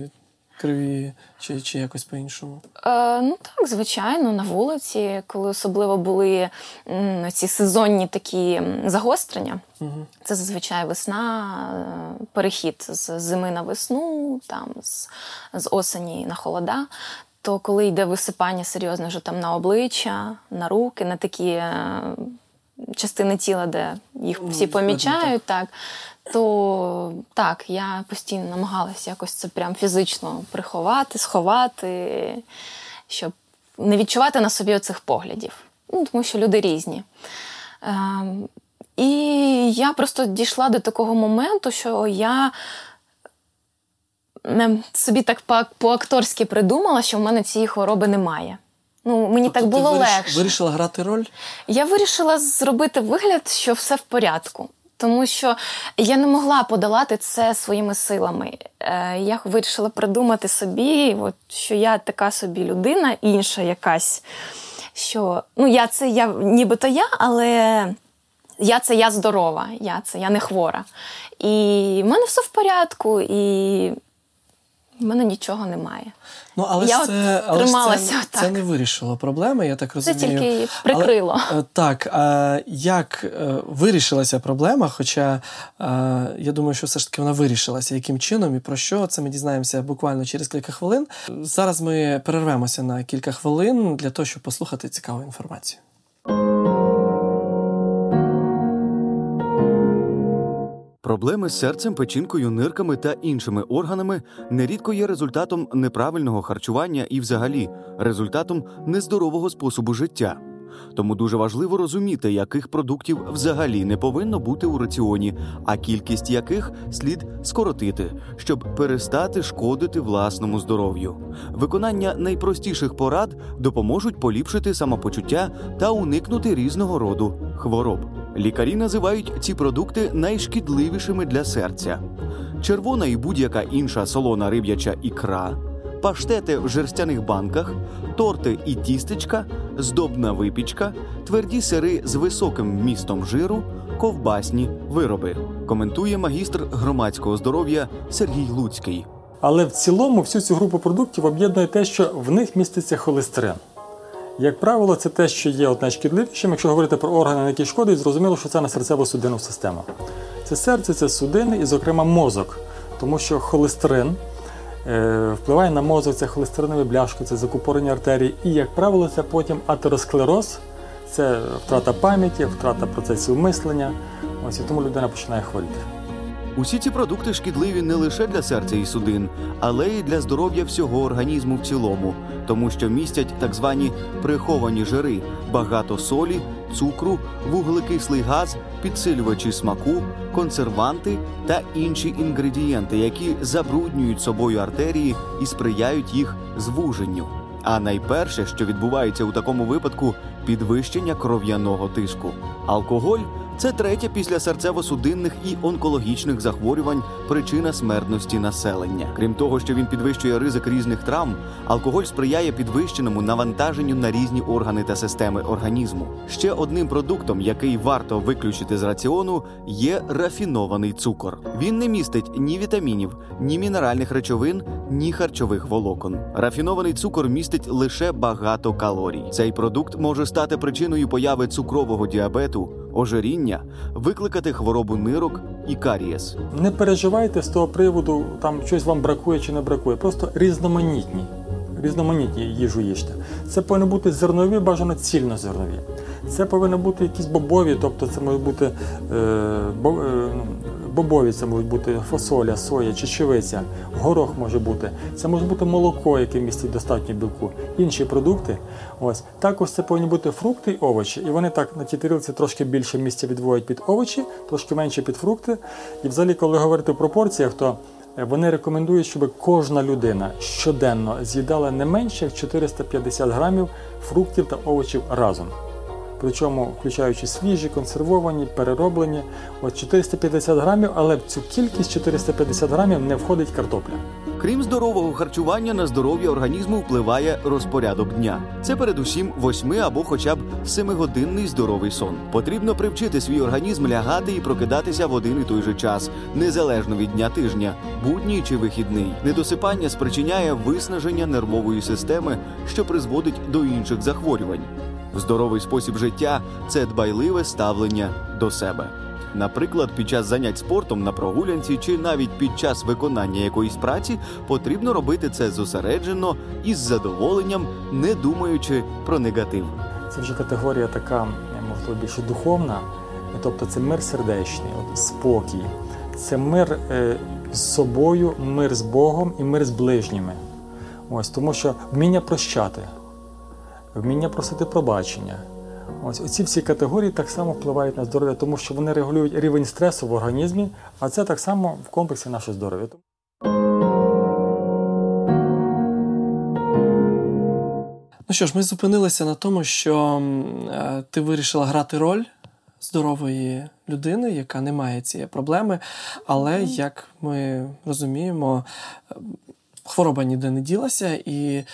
криві, чи, чи якось по-іншому? Е, ну так, звичайно, на вулиці, коли особливо були м, ці сезонні такі загострення. Угу. Це зазвичай весна, е, перехід з зими на весну, там з, з осені на холода. То коли йде висипання серйозне вже там на обличчя, на руки, на такі е, частини тіла, де їх Ну, всі помічають, так. То так, я постійно намагалася якось це прям фізично приховати, сховати, щоб не відчувати на собі оцих поглядів. Ну, тому що люди різні. Ем, і я просто дійшла до такого моменту, що я собі так по- по-акторськи придумала, що в мене цієї хвороби немає. Ну, мені так Тобто ти було виріш- легше. Вирішила грати роль? Я вирішила зробити вигляд, що все в порядку. Тому що я не могла подолати це своїми силами. Е, Я вирішила придумати собі, от, що я така собі людина, інша якась. Що ну, я це я нібито я, але я це я здорова, я це я не хвора. І в мене все в порядку, і в мене нічого немає. Ну, але Я ж це, але ж трималася це, це не вирішило проблеми, я так Це розумію. тільки прикрило. Але, так, а як е, вирішилася проблема? Хоча е, я думаю, що все ж таки вона вирішилася. Яким чином і про що це ми дізнаємося буквально через кілька хвилин. Зараз ми перервемося на кілька хвилин для того, щоб послухати цікаву інформацію. Проблеми з серцем, печінкою, нирками та іншими органами нерідко є результатом неправильного харчування і, взагалі, результатом нездорового способу життя. Тому дуже важливо розуміти, яких продуктів взагалі не повинно бути у раціоні, а кількість яких слід скоротити, щоб перестати шкодити власному здоров'ю. Виконання найпростіших порад допоможуть поліпшити самопочуття та уникнути різного роду хвороб. Лікарі називають ці продукти найшкідливішими для серця. Червона і будь-яка інша солона риб'яча ікра, паштети в жерстяних банках, торти і тістечка, здобна випічка, тверді сири з високим вмістом жиру, ковбасні вироби. Коментує магістр громадського здоров'я Сергій Луцький. Але в цілому всю цю групу продуктів об'єднує те, що в них міститься холестерин. Як правило, це те, що є найшкідливішим. Якщо говорити про органи, які шкодять, зрозуміло, що це на серцево-судинну систему. Це серце, це судини і, зокрема, мозок. Тому що холестерин е, впливає на мозок, це холестеринові бляшки, це закупорені артерії. І, як правило, це потім атеросклероз, це втрата пам'яті, втрата процесів мислення. Ось і тому людина починає хворіти. Усі ці продукти шкідливі не лише для серця і судин, але й для здоров'я всього організму в цілому, тому що містять так звані приховані жири, багато солі, цукру, вуглекислий газ, підсилювачі смаку, консерванти та інші інгредієнти, які забруднюють собою артерії і сприяють їх звуженню. А найперше, що відбувається у такому випадку, підвищення кров'яного тиску. Алкоголь це третя після серцево-судинних і онкологічних захворювань причина смертності населення. Крім того, що він підвищує ризик різних травм, алкоголь сприяє підвищеному навантаженню на різні органи та системи організму. Ще одним продуктом, який варто виключити з раціону, є рафінований цукор. Він не містить ні вітамінів, ні мінеральних речовин, ні харчових волокон. Рафінований цукор містить лише багато калорій. Цей продукт може стати причиною появи цукрового діабету, ожиріння, викликати хворобу нирок і карієс. Не переживайте з того приводу, там щось вам бракує чи не бракує. Просто різноманітні. Різноманітні їжу їжте. Це повинні бути зернові, бажано цільнозернові. Це повинні бути якісь бобові, тобто це може бути е, е, ну, бобові, це можуть бути фасоля, соя, чечевиця, горох може бути. Це може бути молоко, яке містить достатньо білку, інші продукти. Ось також це повинні бути фрукти і овочі. І вони так на тій трошки більше місця відводять під овочі, трошки менше під фрукти. І взагалі, коли говорити в пропорціях, то вони рекомендують, щоб кожна людина щоденно з'їдала не менше як 450 грамів фруктів та овочів разом причому включаючи свіжі, консервовані, перероблені. От 450 грамів, але в цю кількість 450 грамів не входить картопля. Крім здорового харчування, на здоров'я організму впливає розпорядок дня. Це передусім восьми або хоча б семигодинний здоровий сон. Потрібно привчити свій організм лягати і прокидатися в один і той же час, незалежно від дня тижня, будній чи вихідний. Недосипання спричиняє виснаження нервової системи, що призводить до інших захворювань. Здоровий спосіб життя це дбайливе ставлення до себе. Наприклад, під час занять спортом на прогулянці чи навіть під час виконання якоїсь праці потрібно робити це зосереджено і з задоволенням, не думаючи про негатив. Це вже категорія така, можливо, більше духовна, тобто це мир сердечний, спокій, це мир е, з собою, мир з Богом і мир з ближніми. Ось тому, що вміння прощати вміння просити пробачення. Ось оці всі категорії так само впливають на здоров'я, тому що вони регулюють рівень стресу в організмі, а це так само в комплексі наше здоров'я. Ну що ж, ми зупинилися на тому, що е, ти вирішила грати роль здорової людини, яка не має цієї проблеми, але як ми розуміємо, хвороба ніде не ділася, і е,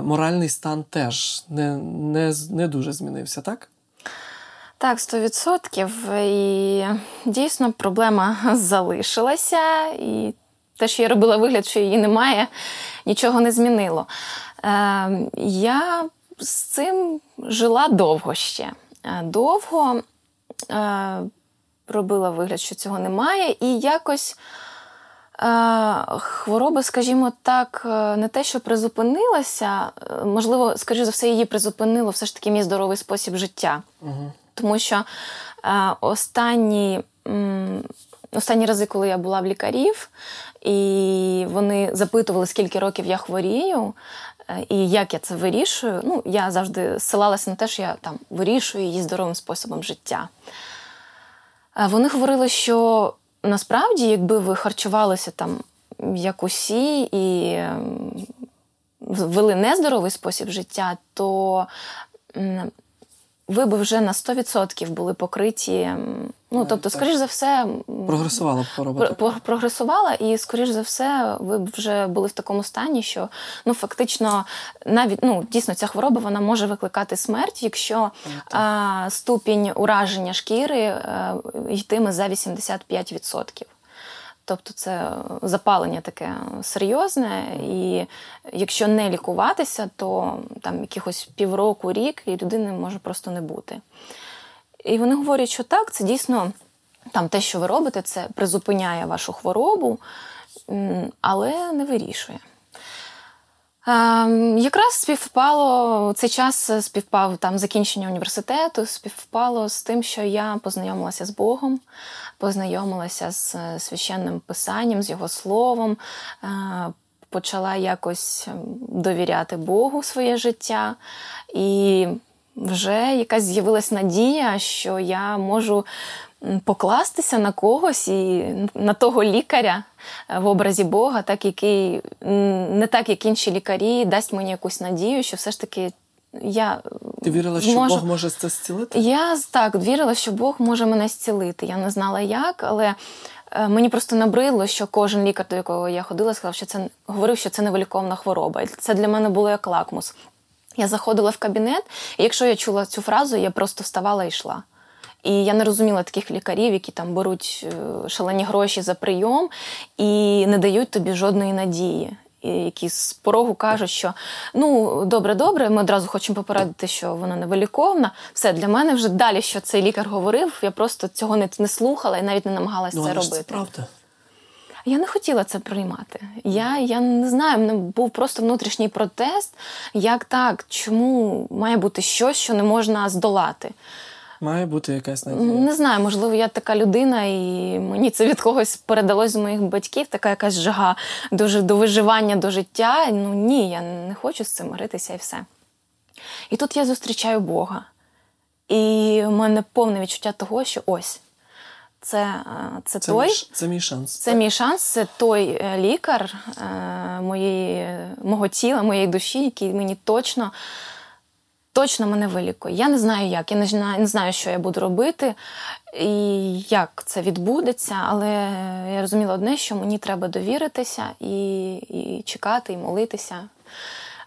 моральний стан теж не, не, не дуже змінився, так? Так, 100%. І дійсно проблема залишилася, і те, що я робила вигляд, що її немає, нічого не змінило. Е, Я з цим жила довго ще. Е, довго е, робила вигляд, що цього немає, і якось. Хвороба, скажімо так, е, не те, що призупинилася, е, можливо, скоріш за все, її призупинило все ж таки мій здоровий спосіб життя. Угу. Тому що е, останні останні рази, коли я була в лікарів, і вони запитували, скільки років я хворію. І як я це вирішую, ну я завжди ссилалася на те, що я там вирішую її здоровим способом життя. Вони говорили, що насправді, якби ви харчувалися там як усі і ем, вели нездоровий спосіб життя, то ви б вже на 100% були покриті. Ну, тобто, скоріш за все, прогресувала б хвороба. Прогресувала, і, скоріш за все, ви б вже були в такому стані, що ну, фактично, навіть ну, дійсно ця хвороба вона може викликати смерть, якщо а, ступінь ураження шкіри а, е, йтиме за 85%. Тобто це запалення таке серйозне, і якщо не лікуватися, то там якихось півроку, рік і людини може просто не бути. І вони говорять, що так, це дійсно там те, що ви робите, це призупиняє вашу хворобу, але не вирішує. Ем, якраз співпало цей час співпав там закінчення університету, співпало з тим, що я познайомилася з Богом, познайомилася з священним писанням, з його словом, е, почала якось ем, довіряти Богу своє життя, і вже якась з'явилась надія, що я можу покластися на когось і на того лікаря е, в образі Бога, так який не так, як інші лікарі, дасть мені якусь надію, що все ж таки. Я Ти вірила, що зможу... Бог може це зцілити? Я так вірила, що Бог може мене зцілити. Я не знала як, але е, мені просто набридло, що кожен лікар, до якого я ходила, сказав, що це говорив, що це невиліковна хвороба. І це для мене було як лакмус. Я заходила в кабінет, і якщо я чула цю фразу, я просто вставала і йшла. І я не розуміла таких лікарів, які там беруть е, шалені гроші за прийом і не дають тобі жодної надії. І Які з порогу кажуть, що ну добре, добре, ми одразу хочемо попередити, що вона невиліковна. Все для мене вже далі, що цей лікар говорив, я просто цього не не слухала і навіть не намагалася ну, це робити. Це правда. Я не хотіла це приймати. Я я не знаю, мене був просто внутрішній протест. Як так? Чому має бути щось, що не можна здолати? Має бути якась надія. Не знаю, можливо, я така людина, і мені це від когось передалось з моїх батьків, така якась жага дуже до виживання, до життя. Ну ні, я не хочу з цим миритися і все. І тут я зустрічаю Бога. І в мене повне відчуття того, що ось це, е, це, Це, той. мій, це мій шанс. Це мій шанс, це той е, лікар е, моєї, мого тіла, моєї душі, який мені точно, точно мене вилікує. Я не знаю як, я не знаю, не знаю, що я буду робити і як це відбудеться, але я розуміла одне, що мені треба довіритися і, і чекати, і молитися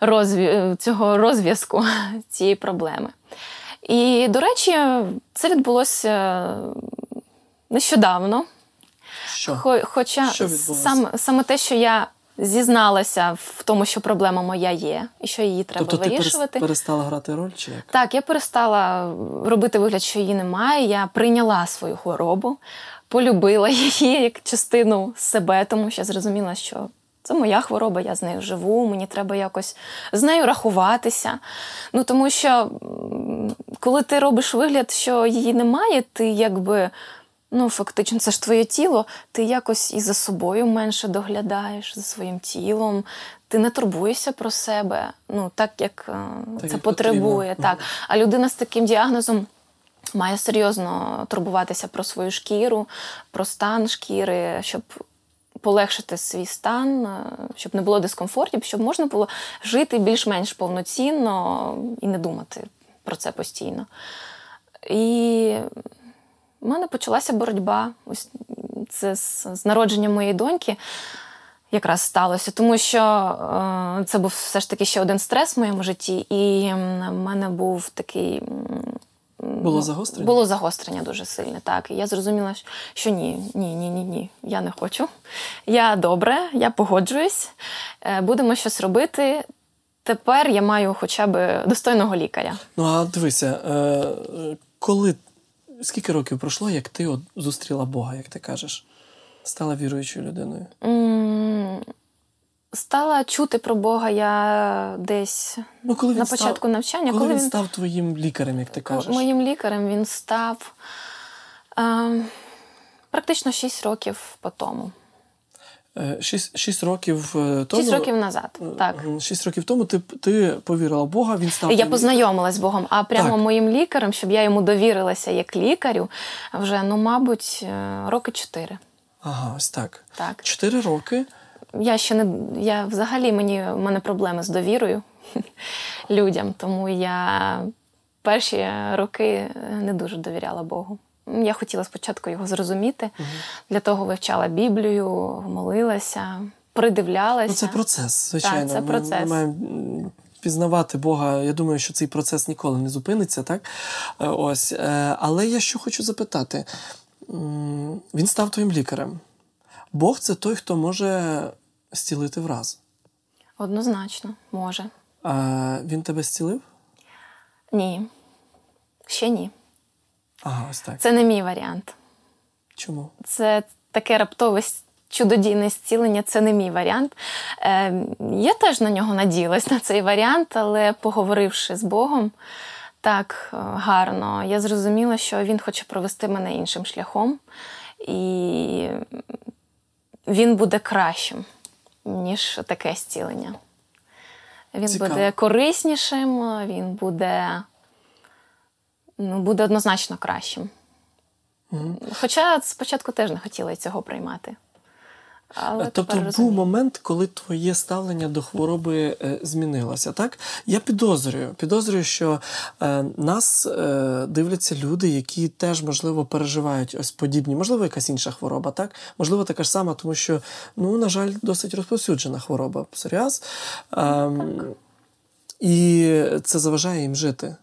розві... цього розв'язку цієї проблеми. І, до речі, це відбулося нещодавно. Що? Хоча Що сам, саме те, що я зізналася в тому, що проблема моя є, і що її треба тобто ти вирішувати. перестала грати роль чи як? Так, я перестала робити вигляд, що її немає. Я прийняла свою хворобу, полюбила її як частину себе, тому що зрозуміла, що це моя хвороба, я з нею живу, мені треба якось з нею рахуватися. Ну тому що коли ти робиш вигляд, що її немає, ти якби. Ну, фактично, це ж твоє тіло, ти якось і за собою менше доглядаєш, за своїм тілом, ти не турбуєшся про себе, ну, так як е, Так, це як потребує. потрібно. Так. А людина з таким діагнозом має серйозно турбуватися про свою шкіру, про стан шкіри, щоб полегшити свій стан, е, щоб не було дискомфортів, щоб можна було жити більш-менш повноцінно і не думати про це постійно. І в мене почалася боротьба. Ось це з, з народженням моєї доньки якраз сталося, тому що е, це був все ж таки ще один стрес в моєму житті, і в мене був такий. Було загострення? Було загострення дуже сильне, так. І я зрозуміла, що ні, ні, ні, ні, ні, я не хочу. Я добре, я погоджуюсь, е, будемо щось робити. Тепер я маю хоча б достойного лікаря. Ну а дивися, е, коли скільки років пройшло, як ти от зустріла Бога, як ти кажеш, стала віруючою людиною? Стала чути про Бога я десь Ну, коли він на став- початку навчання, коли, коли він він став твоїм лікарем, як ти кажеш. моїм лікарем він став е, практично 6 років по тому. Е, Шість, шість років е, тому. 6 років назад. Так. Шість років тому ти, ти повірила в Бога, він став. Я познайомилась з Богом, а прямо Так. моїм лікарем, щоб я йому довірилася як лікарю, вже, ну, мабуть, е, роки 4. Ага, ось так. Так. Чотири роки. Я ще не я взагалі мені в мене проблеми з довірою людям, тому я перші роки не дуже довіряла Богу. Я хотіла спочатку його зрозуміти, для того вивчала Біблію, молилася, придивлялася. Ну, це процес, звичайно. це Ми- процес. Ми, маємо пізнавати Бога. Я думаю, що цей процес ніколи не зупиниться, так? Е, Ось. Е, Але я що хочу запитати: він став твоїм лікарем. Бог це той, хто може зцілити враз. Однозначно, може. А він тебе зцілив? Ні. Ще ні. Ага, ось так. Це не мій варіант. Чому? Це таке раптове чудодійне зцілення, це не мій варіант. Е, я теж на нього надіялась на цей варіант, але поговоривши з Богом так е, гарно, я зрозуміла, що він хоче провести мене іншим шляхом, і він буде кращим, ніж таке зцілення. Він Цікаво. буде кориснішим, він буде, буде однозначно кращим. Хоча спочатку теж не хотіла цього приймати. Але тобто був розумію. момент, коли твоє ставлення до хвороби е, змінилося, так? Я підозрюю, підозрюю, що е, нас е, дивляться люди, які теж, можливо, переживають ось подібні, можливо, якась інша хвороба, так? Можливо, така ж сама, тому що, ну, на жаль, досить розповсюджена хвороба псоріаз. Ем, і це заважає їм жити.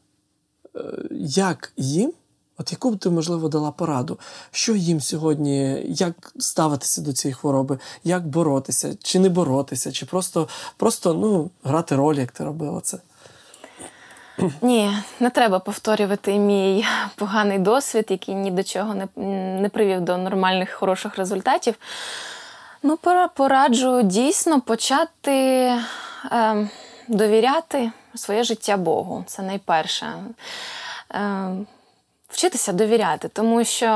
Е, Як їм? От яку б ти, можливо, дала пораду? Що їм сьогодні, як ставитися до цієї хвороби, як боротися, чи не боротися, чи просто, просто ну, грати роль, як ти робила це? Ні, не треба повторювати мій поганий досвід, який ні до чого не, не привів до нормальних хороших результатів. Ну, пора- пораджу дійсно почати е, довіряти своє життя Богу. Це найперше. Е, вчитися довіряти, тому що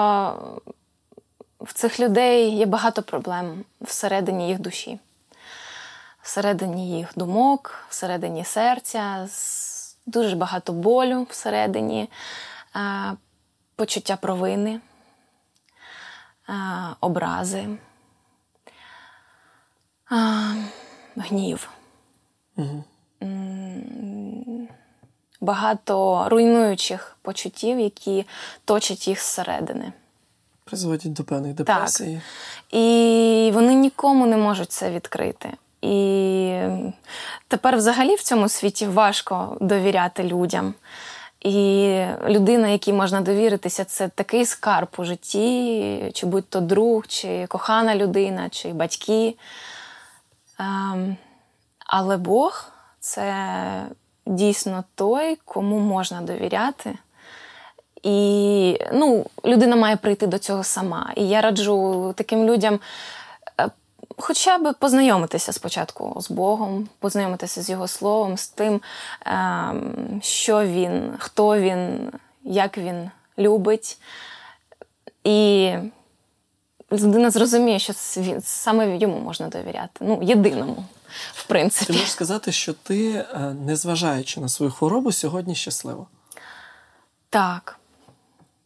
в цих людей є багато проблем всередині їх душі, всередині їх думок, всередині серця, дуже багато болю всередині, почуття провини, образи, гнів. Угу. Багато руйнуючих почуттів, які точать їх зсередини. Призводять до певних депресій. Так. І вони нікому не можуть це відкрити. І тепер, взагалі, в цьому світі важко довіряти людям. І людина, якій можна довіритися, це такий скарб у житті, чи будь-то друг, чи кохана людина, чи батьки. Ем, але Бог це дійсно той, кому можна довіряти. І ну, людина має прийти до цього сама. І я раджу таким людям е, хоча б познайомитися спочатку з Богом, познайомитися з Його словом, з тим, ем, що він, хто він, як він любить. І людина зрозуміє, що він, саме йому можна довіряти. Ну, єдиному, в принципі. Ти можеш сказати, що ти, е, незважаючи на свою хворобу, сьогодні щаслива? Так.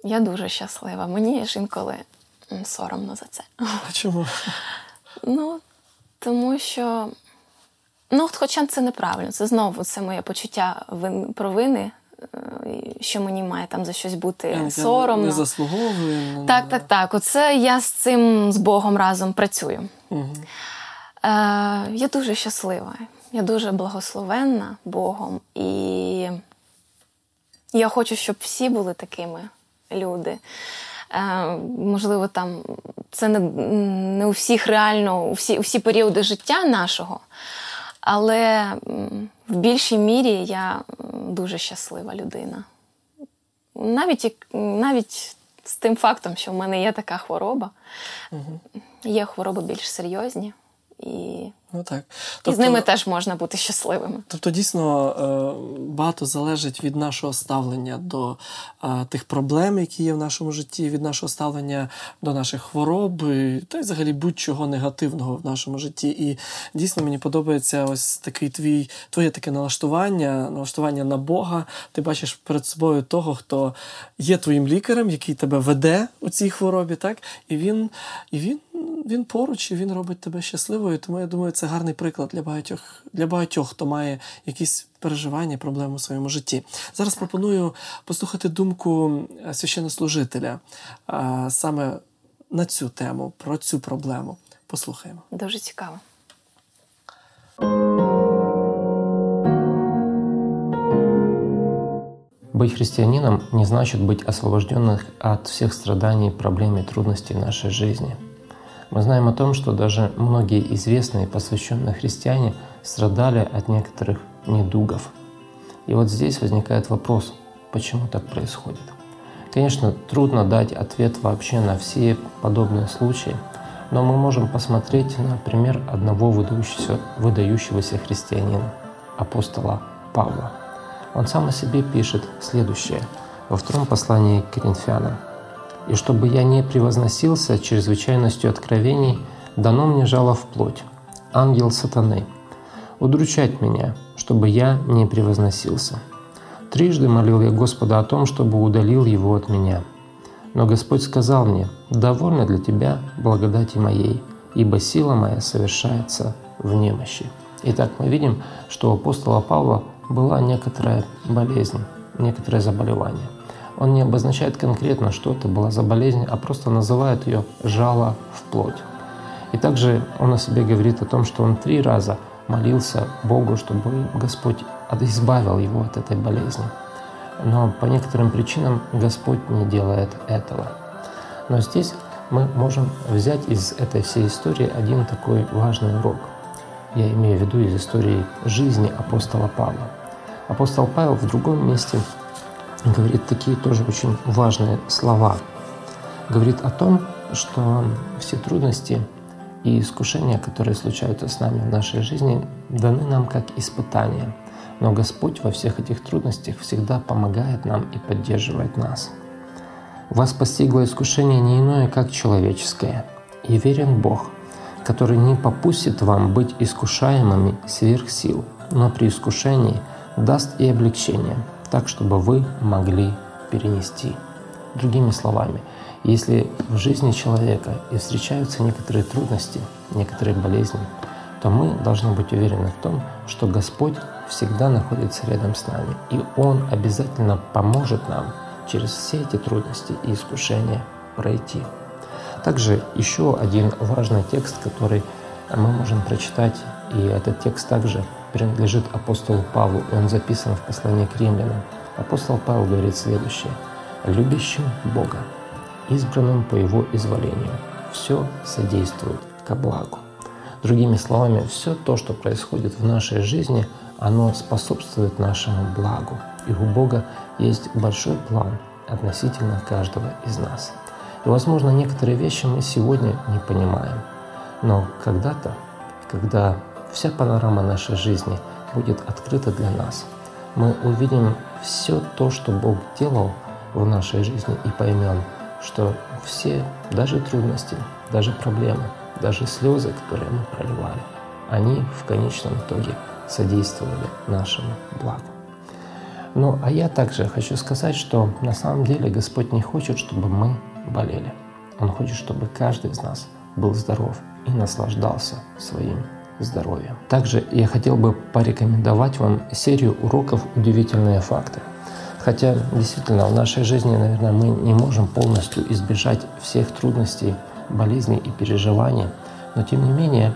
Я дуже щаслива. Мені ж інколи соромно за це. А чому? Ну, тому що, ну, хоча це неправильно, це знову це моє почуття провини, е, що мені має там за щось бути я, соромно. Не заслуговую. Так, так, так. Оце я з цим з Богом разом працюю. Угу. Е, Я дуже щаслива, я дуже благословенна Богом. І я хочу, щоб всі були такими люди. Е, Можливо, там це не не у всіх реально, у всі, у всі періоди життя нашого, але в більшій мірі я дуже щаслива людина. Навіть навіть з тим фактом, що в мене є така хвороба, угу. є хвороби більш серйозні. І ну, так. Тобто, і з тобто ними теж можна бути щасливими. Тобто, дійсно е, багато залежить від нашого ставлення до е, тих проблем, які є в нашому житті, від нашого ставлення до наших хвороб, та й взагалі будь-чого негативного в нашому житті. І дійсно мені подобається ось такий твій твоє таке налаштування, налаштування на Бога. Ти бачиш перед собою того, хто є твоїм лікарем, який тебе веде у цій хворобі, так? І він, і він він поруч і він робить тебе щасливою. Тому я думаю, це гарний приклад для багатьох, для багатьох, хто має якісь переживання, проблеми у своєму житті. Зараз пропоную послухати думку е, священнослужителя саме на цю тему, про цю проблему. Послухаємо. Дуже цікаво. Быть христианином не значит быть освобожденным от всех страданий, проблем и трудностей нашей жизни – мы знаем о том, что даже многие известные посвященные христиане страдали от некоторых недугов. И вот здесь возникает вопрос, почему так происходит. Конечно, трудно дать ответ вообще на все подобные случаи, но мы можем посмотреть на пример одного выдающегося, выдающегося христианина, апостола Павла. Он сам о себе пишет следующее во втором послании к Коринфянам – и чтобы я не превозносился чрезвычайностью откровений, дано мне жало в плоть, ангел сатаны, удручать меня, чтобы я не превозносился. Трижды молил я Господа о том, чтобы удалил его от меня. Но Господь сказал мне, «Довольно для тебя благодати моей, ибо сила моя совершается в немощи». Итак, мы видим, что у апостола Павла была некоторая болезнь, некоторое заболевание – он не обозначает конкретно, что это была за болезнь, а просто называет ее «жало в плоть». И также он о себе говорит о том, что он три раза молился Богу, чтобы Господь избавил его от этой болезни. Но по некоторым причинам Господь не делает этого. Но здесь мы можем взять из этой всей истории один такой важный урок. Я имею в виду из истории жизни апостола Павла. Апостол Павел в другом месте говорит такие тоже очень важные слова. Говорит о том, что все трудности и искушения, которые случаются с нами в нашей жизни, даны нам как испытания. Но Господь во всех этих трудностях всегда помогает нам и поддерживает нас. Вас постигло искушение не иное, как человеческое. И верен Бог, который не попустит вам быть искушаемыми сверх сил, но при искушении даст и облегчение, так, чтобы вы могли перенести. Другими словами, если в жизни человека и встречаются некоторые трудности, некоторые болезни, то мы должны быть уверены в том, что Господь всегда находится рядом с нами, и Он обязательно поможет нам через все эти трудности и искушения пройти. Также еще один важный текст, который мы можем прочитать, и этот текст также принадлежит апостолу Павлу, и он записан в послании к римлянам. Апостол Павел говорит следующее. «Любящим Бога, избранным по Его изволению, все содействует ко благу». Другими словами, все то, что происходит в нашей жизни, оно способствует нашему благу. И у Бога есть большой план относительно каждого из нас. И, возможно, некоторые вещи мы сегодня не понимаем. Но когда-то, когда вся панорама нашей жизни будет открыта для нас, мы увидим все то, что Бог делал в нашей жизни и поймем, что все, даже трудности, даже проблемы, даже слезы, которые мы проливали, они в конечном итоге содействовали нашему благу. Ну, а я также хочу сказать, что на самом деле Господь не хочет, чтобы мы болели. Он хочет, чтобы каждый из нас был здоров и наслаждался своим здоровьем. Также я хотел бы порекомендовать вам серию уроков «Удивительные факты». Хотя действительно в нашей жизни, наверное, мы не можем полностью избежать всех трудностей, болезней и переживаний, но тем не менее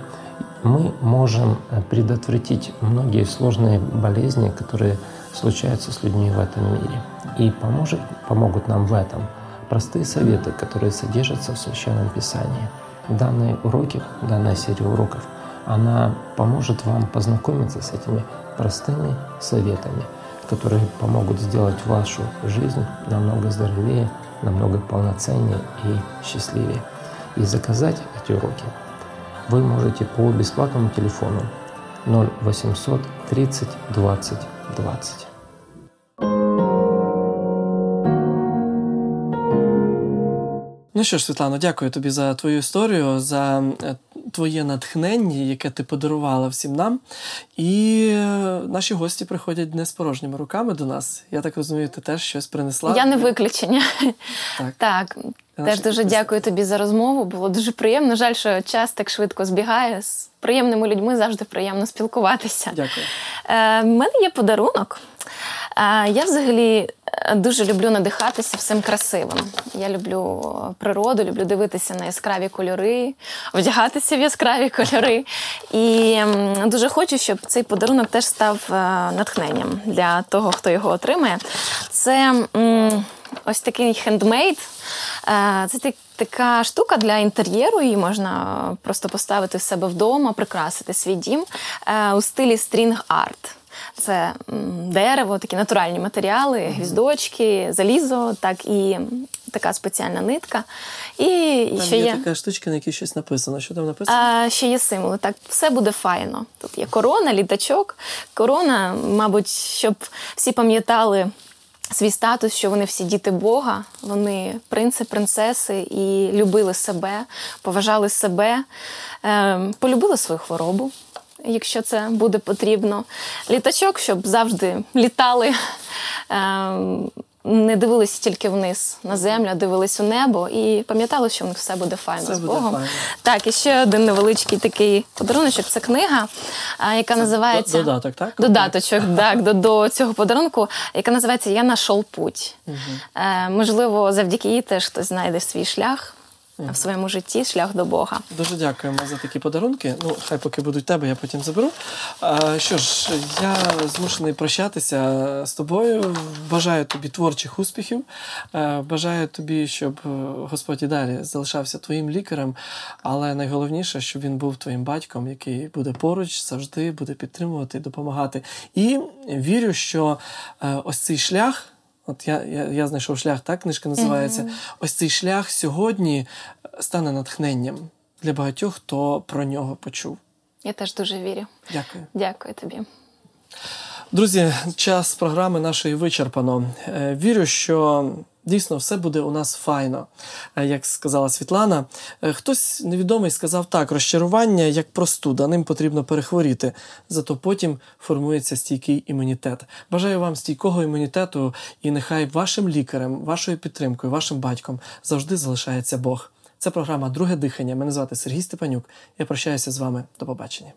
мы можем предотвратить многие сложные болезни, которые случаются с людьми в этом мире. И поможет, помогут нам в этом простые советы, которые содержатся в Священном Писании. Данные уроки, данная серия уроков, она поможет вам познакомиться с этими простыми советами, которые помогут сделать вашу жизнь намного здоровее, намного полноценнее и счастливее. И заказать эти уроки вы можете по бесплатному телефону 0800 30 20 20. Ну що ж, Світлано, дякую тобі за твою історію, за е, твоє натхнення, яке ти подарувала всім нам. І е, наші гості приходять не з порожніми руками до нас. Я так розумію, ти теж щось принесла. Я не виключення. Так. Так. Теж дуже дякую тобі за розмову. Було дуже приємно. Жаль, що час так швидко збігає. З приємними людьми завжди приємно спілкуватися. Дякую. Е, У мене є подарунок. Е, я взагалі дуже люблю надихатися всім красивим. Я люблю природу, люблю дивитися на яскраві кольори, вдягатися в яскраві кольори. І дуже хочу, щоб цей подарунок теж став е, натхненням для того, хто його отримає. Це ось такий хендмейд. Е, це така штука для інтер'єру, її можна просто поставити в себе вдома, прикрасити свій дім е, у стилі стрінг-арт. Це дерево, такі натуральні матеріали, гвіздочки, залізо, так і така спеціальна нитка. І там ще є, така штучка, на якій щось написано. Що там написано? А, Ще є символи. Так, все буде файно. Тут є корона, літачок. Корона, мабуть, щоб всі пам'ятали. Свій статус, що вони всі діти Бога, вони принци, принцеси і любили себе, поважали себе, е, полюбили свою хворобу, якщо це буде потрібно. Літачок, щоб завжди літали, ем, не дивилися тільки вниз на землю, а дивились у небо і пам'ятали, що в них все буде файно Все з буде Богом. файно. Так, і ще один невеличкий такий подаруночок. Це книга, яка називається Додаток, так? Додаточок, так, до, до цього подарунку, яка називається Я нашов путь. Е, можливо, завдяки їй теж хтось знайде свій шлях в своєму житті, шлях до Бога. Дуже дякуємо за такі подарунки. Ну, хай поки будуть тебе, я потім заберу. А, що ж, я змушений прощатися з тобою. Бажаю тобі творчих успіхів. Е, Бажаю тобі, щоб е, Господь і далі залишався твоїм лікарем, але найголовніше, щоб він був твоїм батьком, який буде поруч, завжди буде підтримувати, допомагати. І вірю, що е, ось цей шлях. От я, я, я знайшов шлях, так книжка називається. Мгм. Ось цей шлях сьогодні стане натхненням для багатьох, хто про нього почув. Я теж дуже вірю. Дякую. Дякую тобі. Друзі, час програми нашої вичерпано. Е, Вірю, що Дійсно, все буде у нас файно. Е, Як сказала Світлана, Е, хтось невідомий сказав так: розчарування як простуда, ним потрібно перехворіти. Зато потім формується стійкий імунітет. Бажаю вам стійкого імунітету, і нехай вашим лікарем, вашою підтримкою, вашим батьком завжди залишається Бог. Це програма Друге дихання. Мене звати Сергій Степанюк. Я прощаюся з вами. До побачення.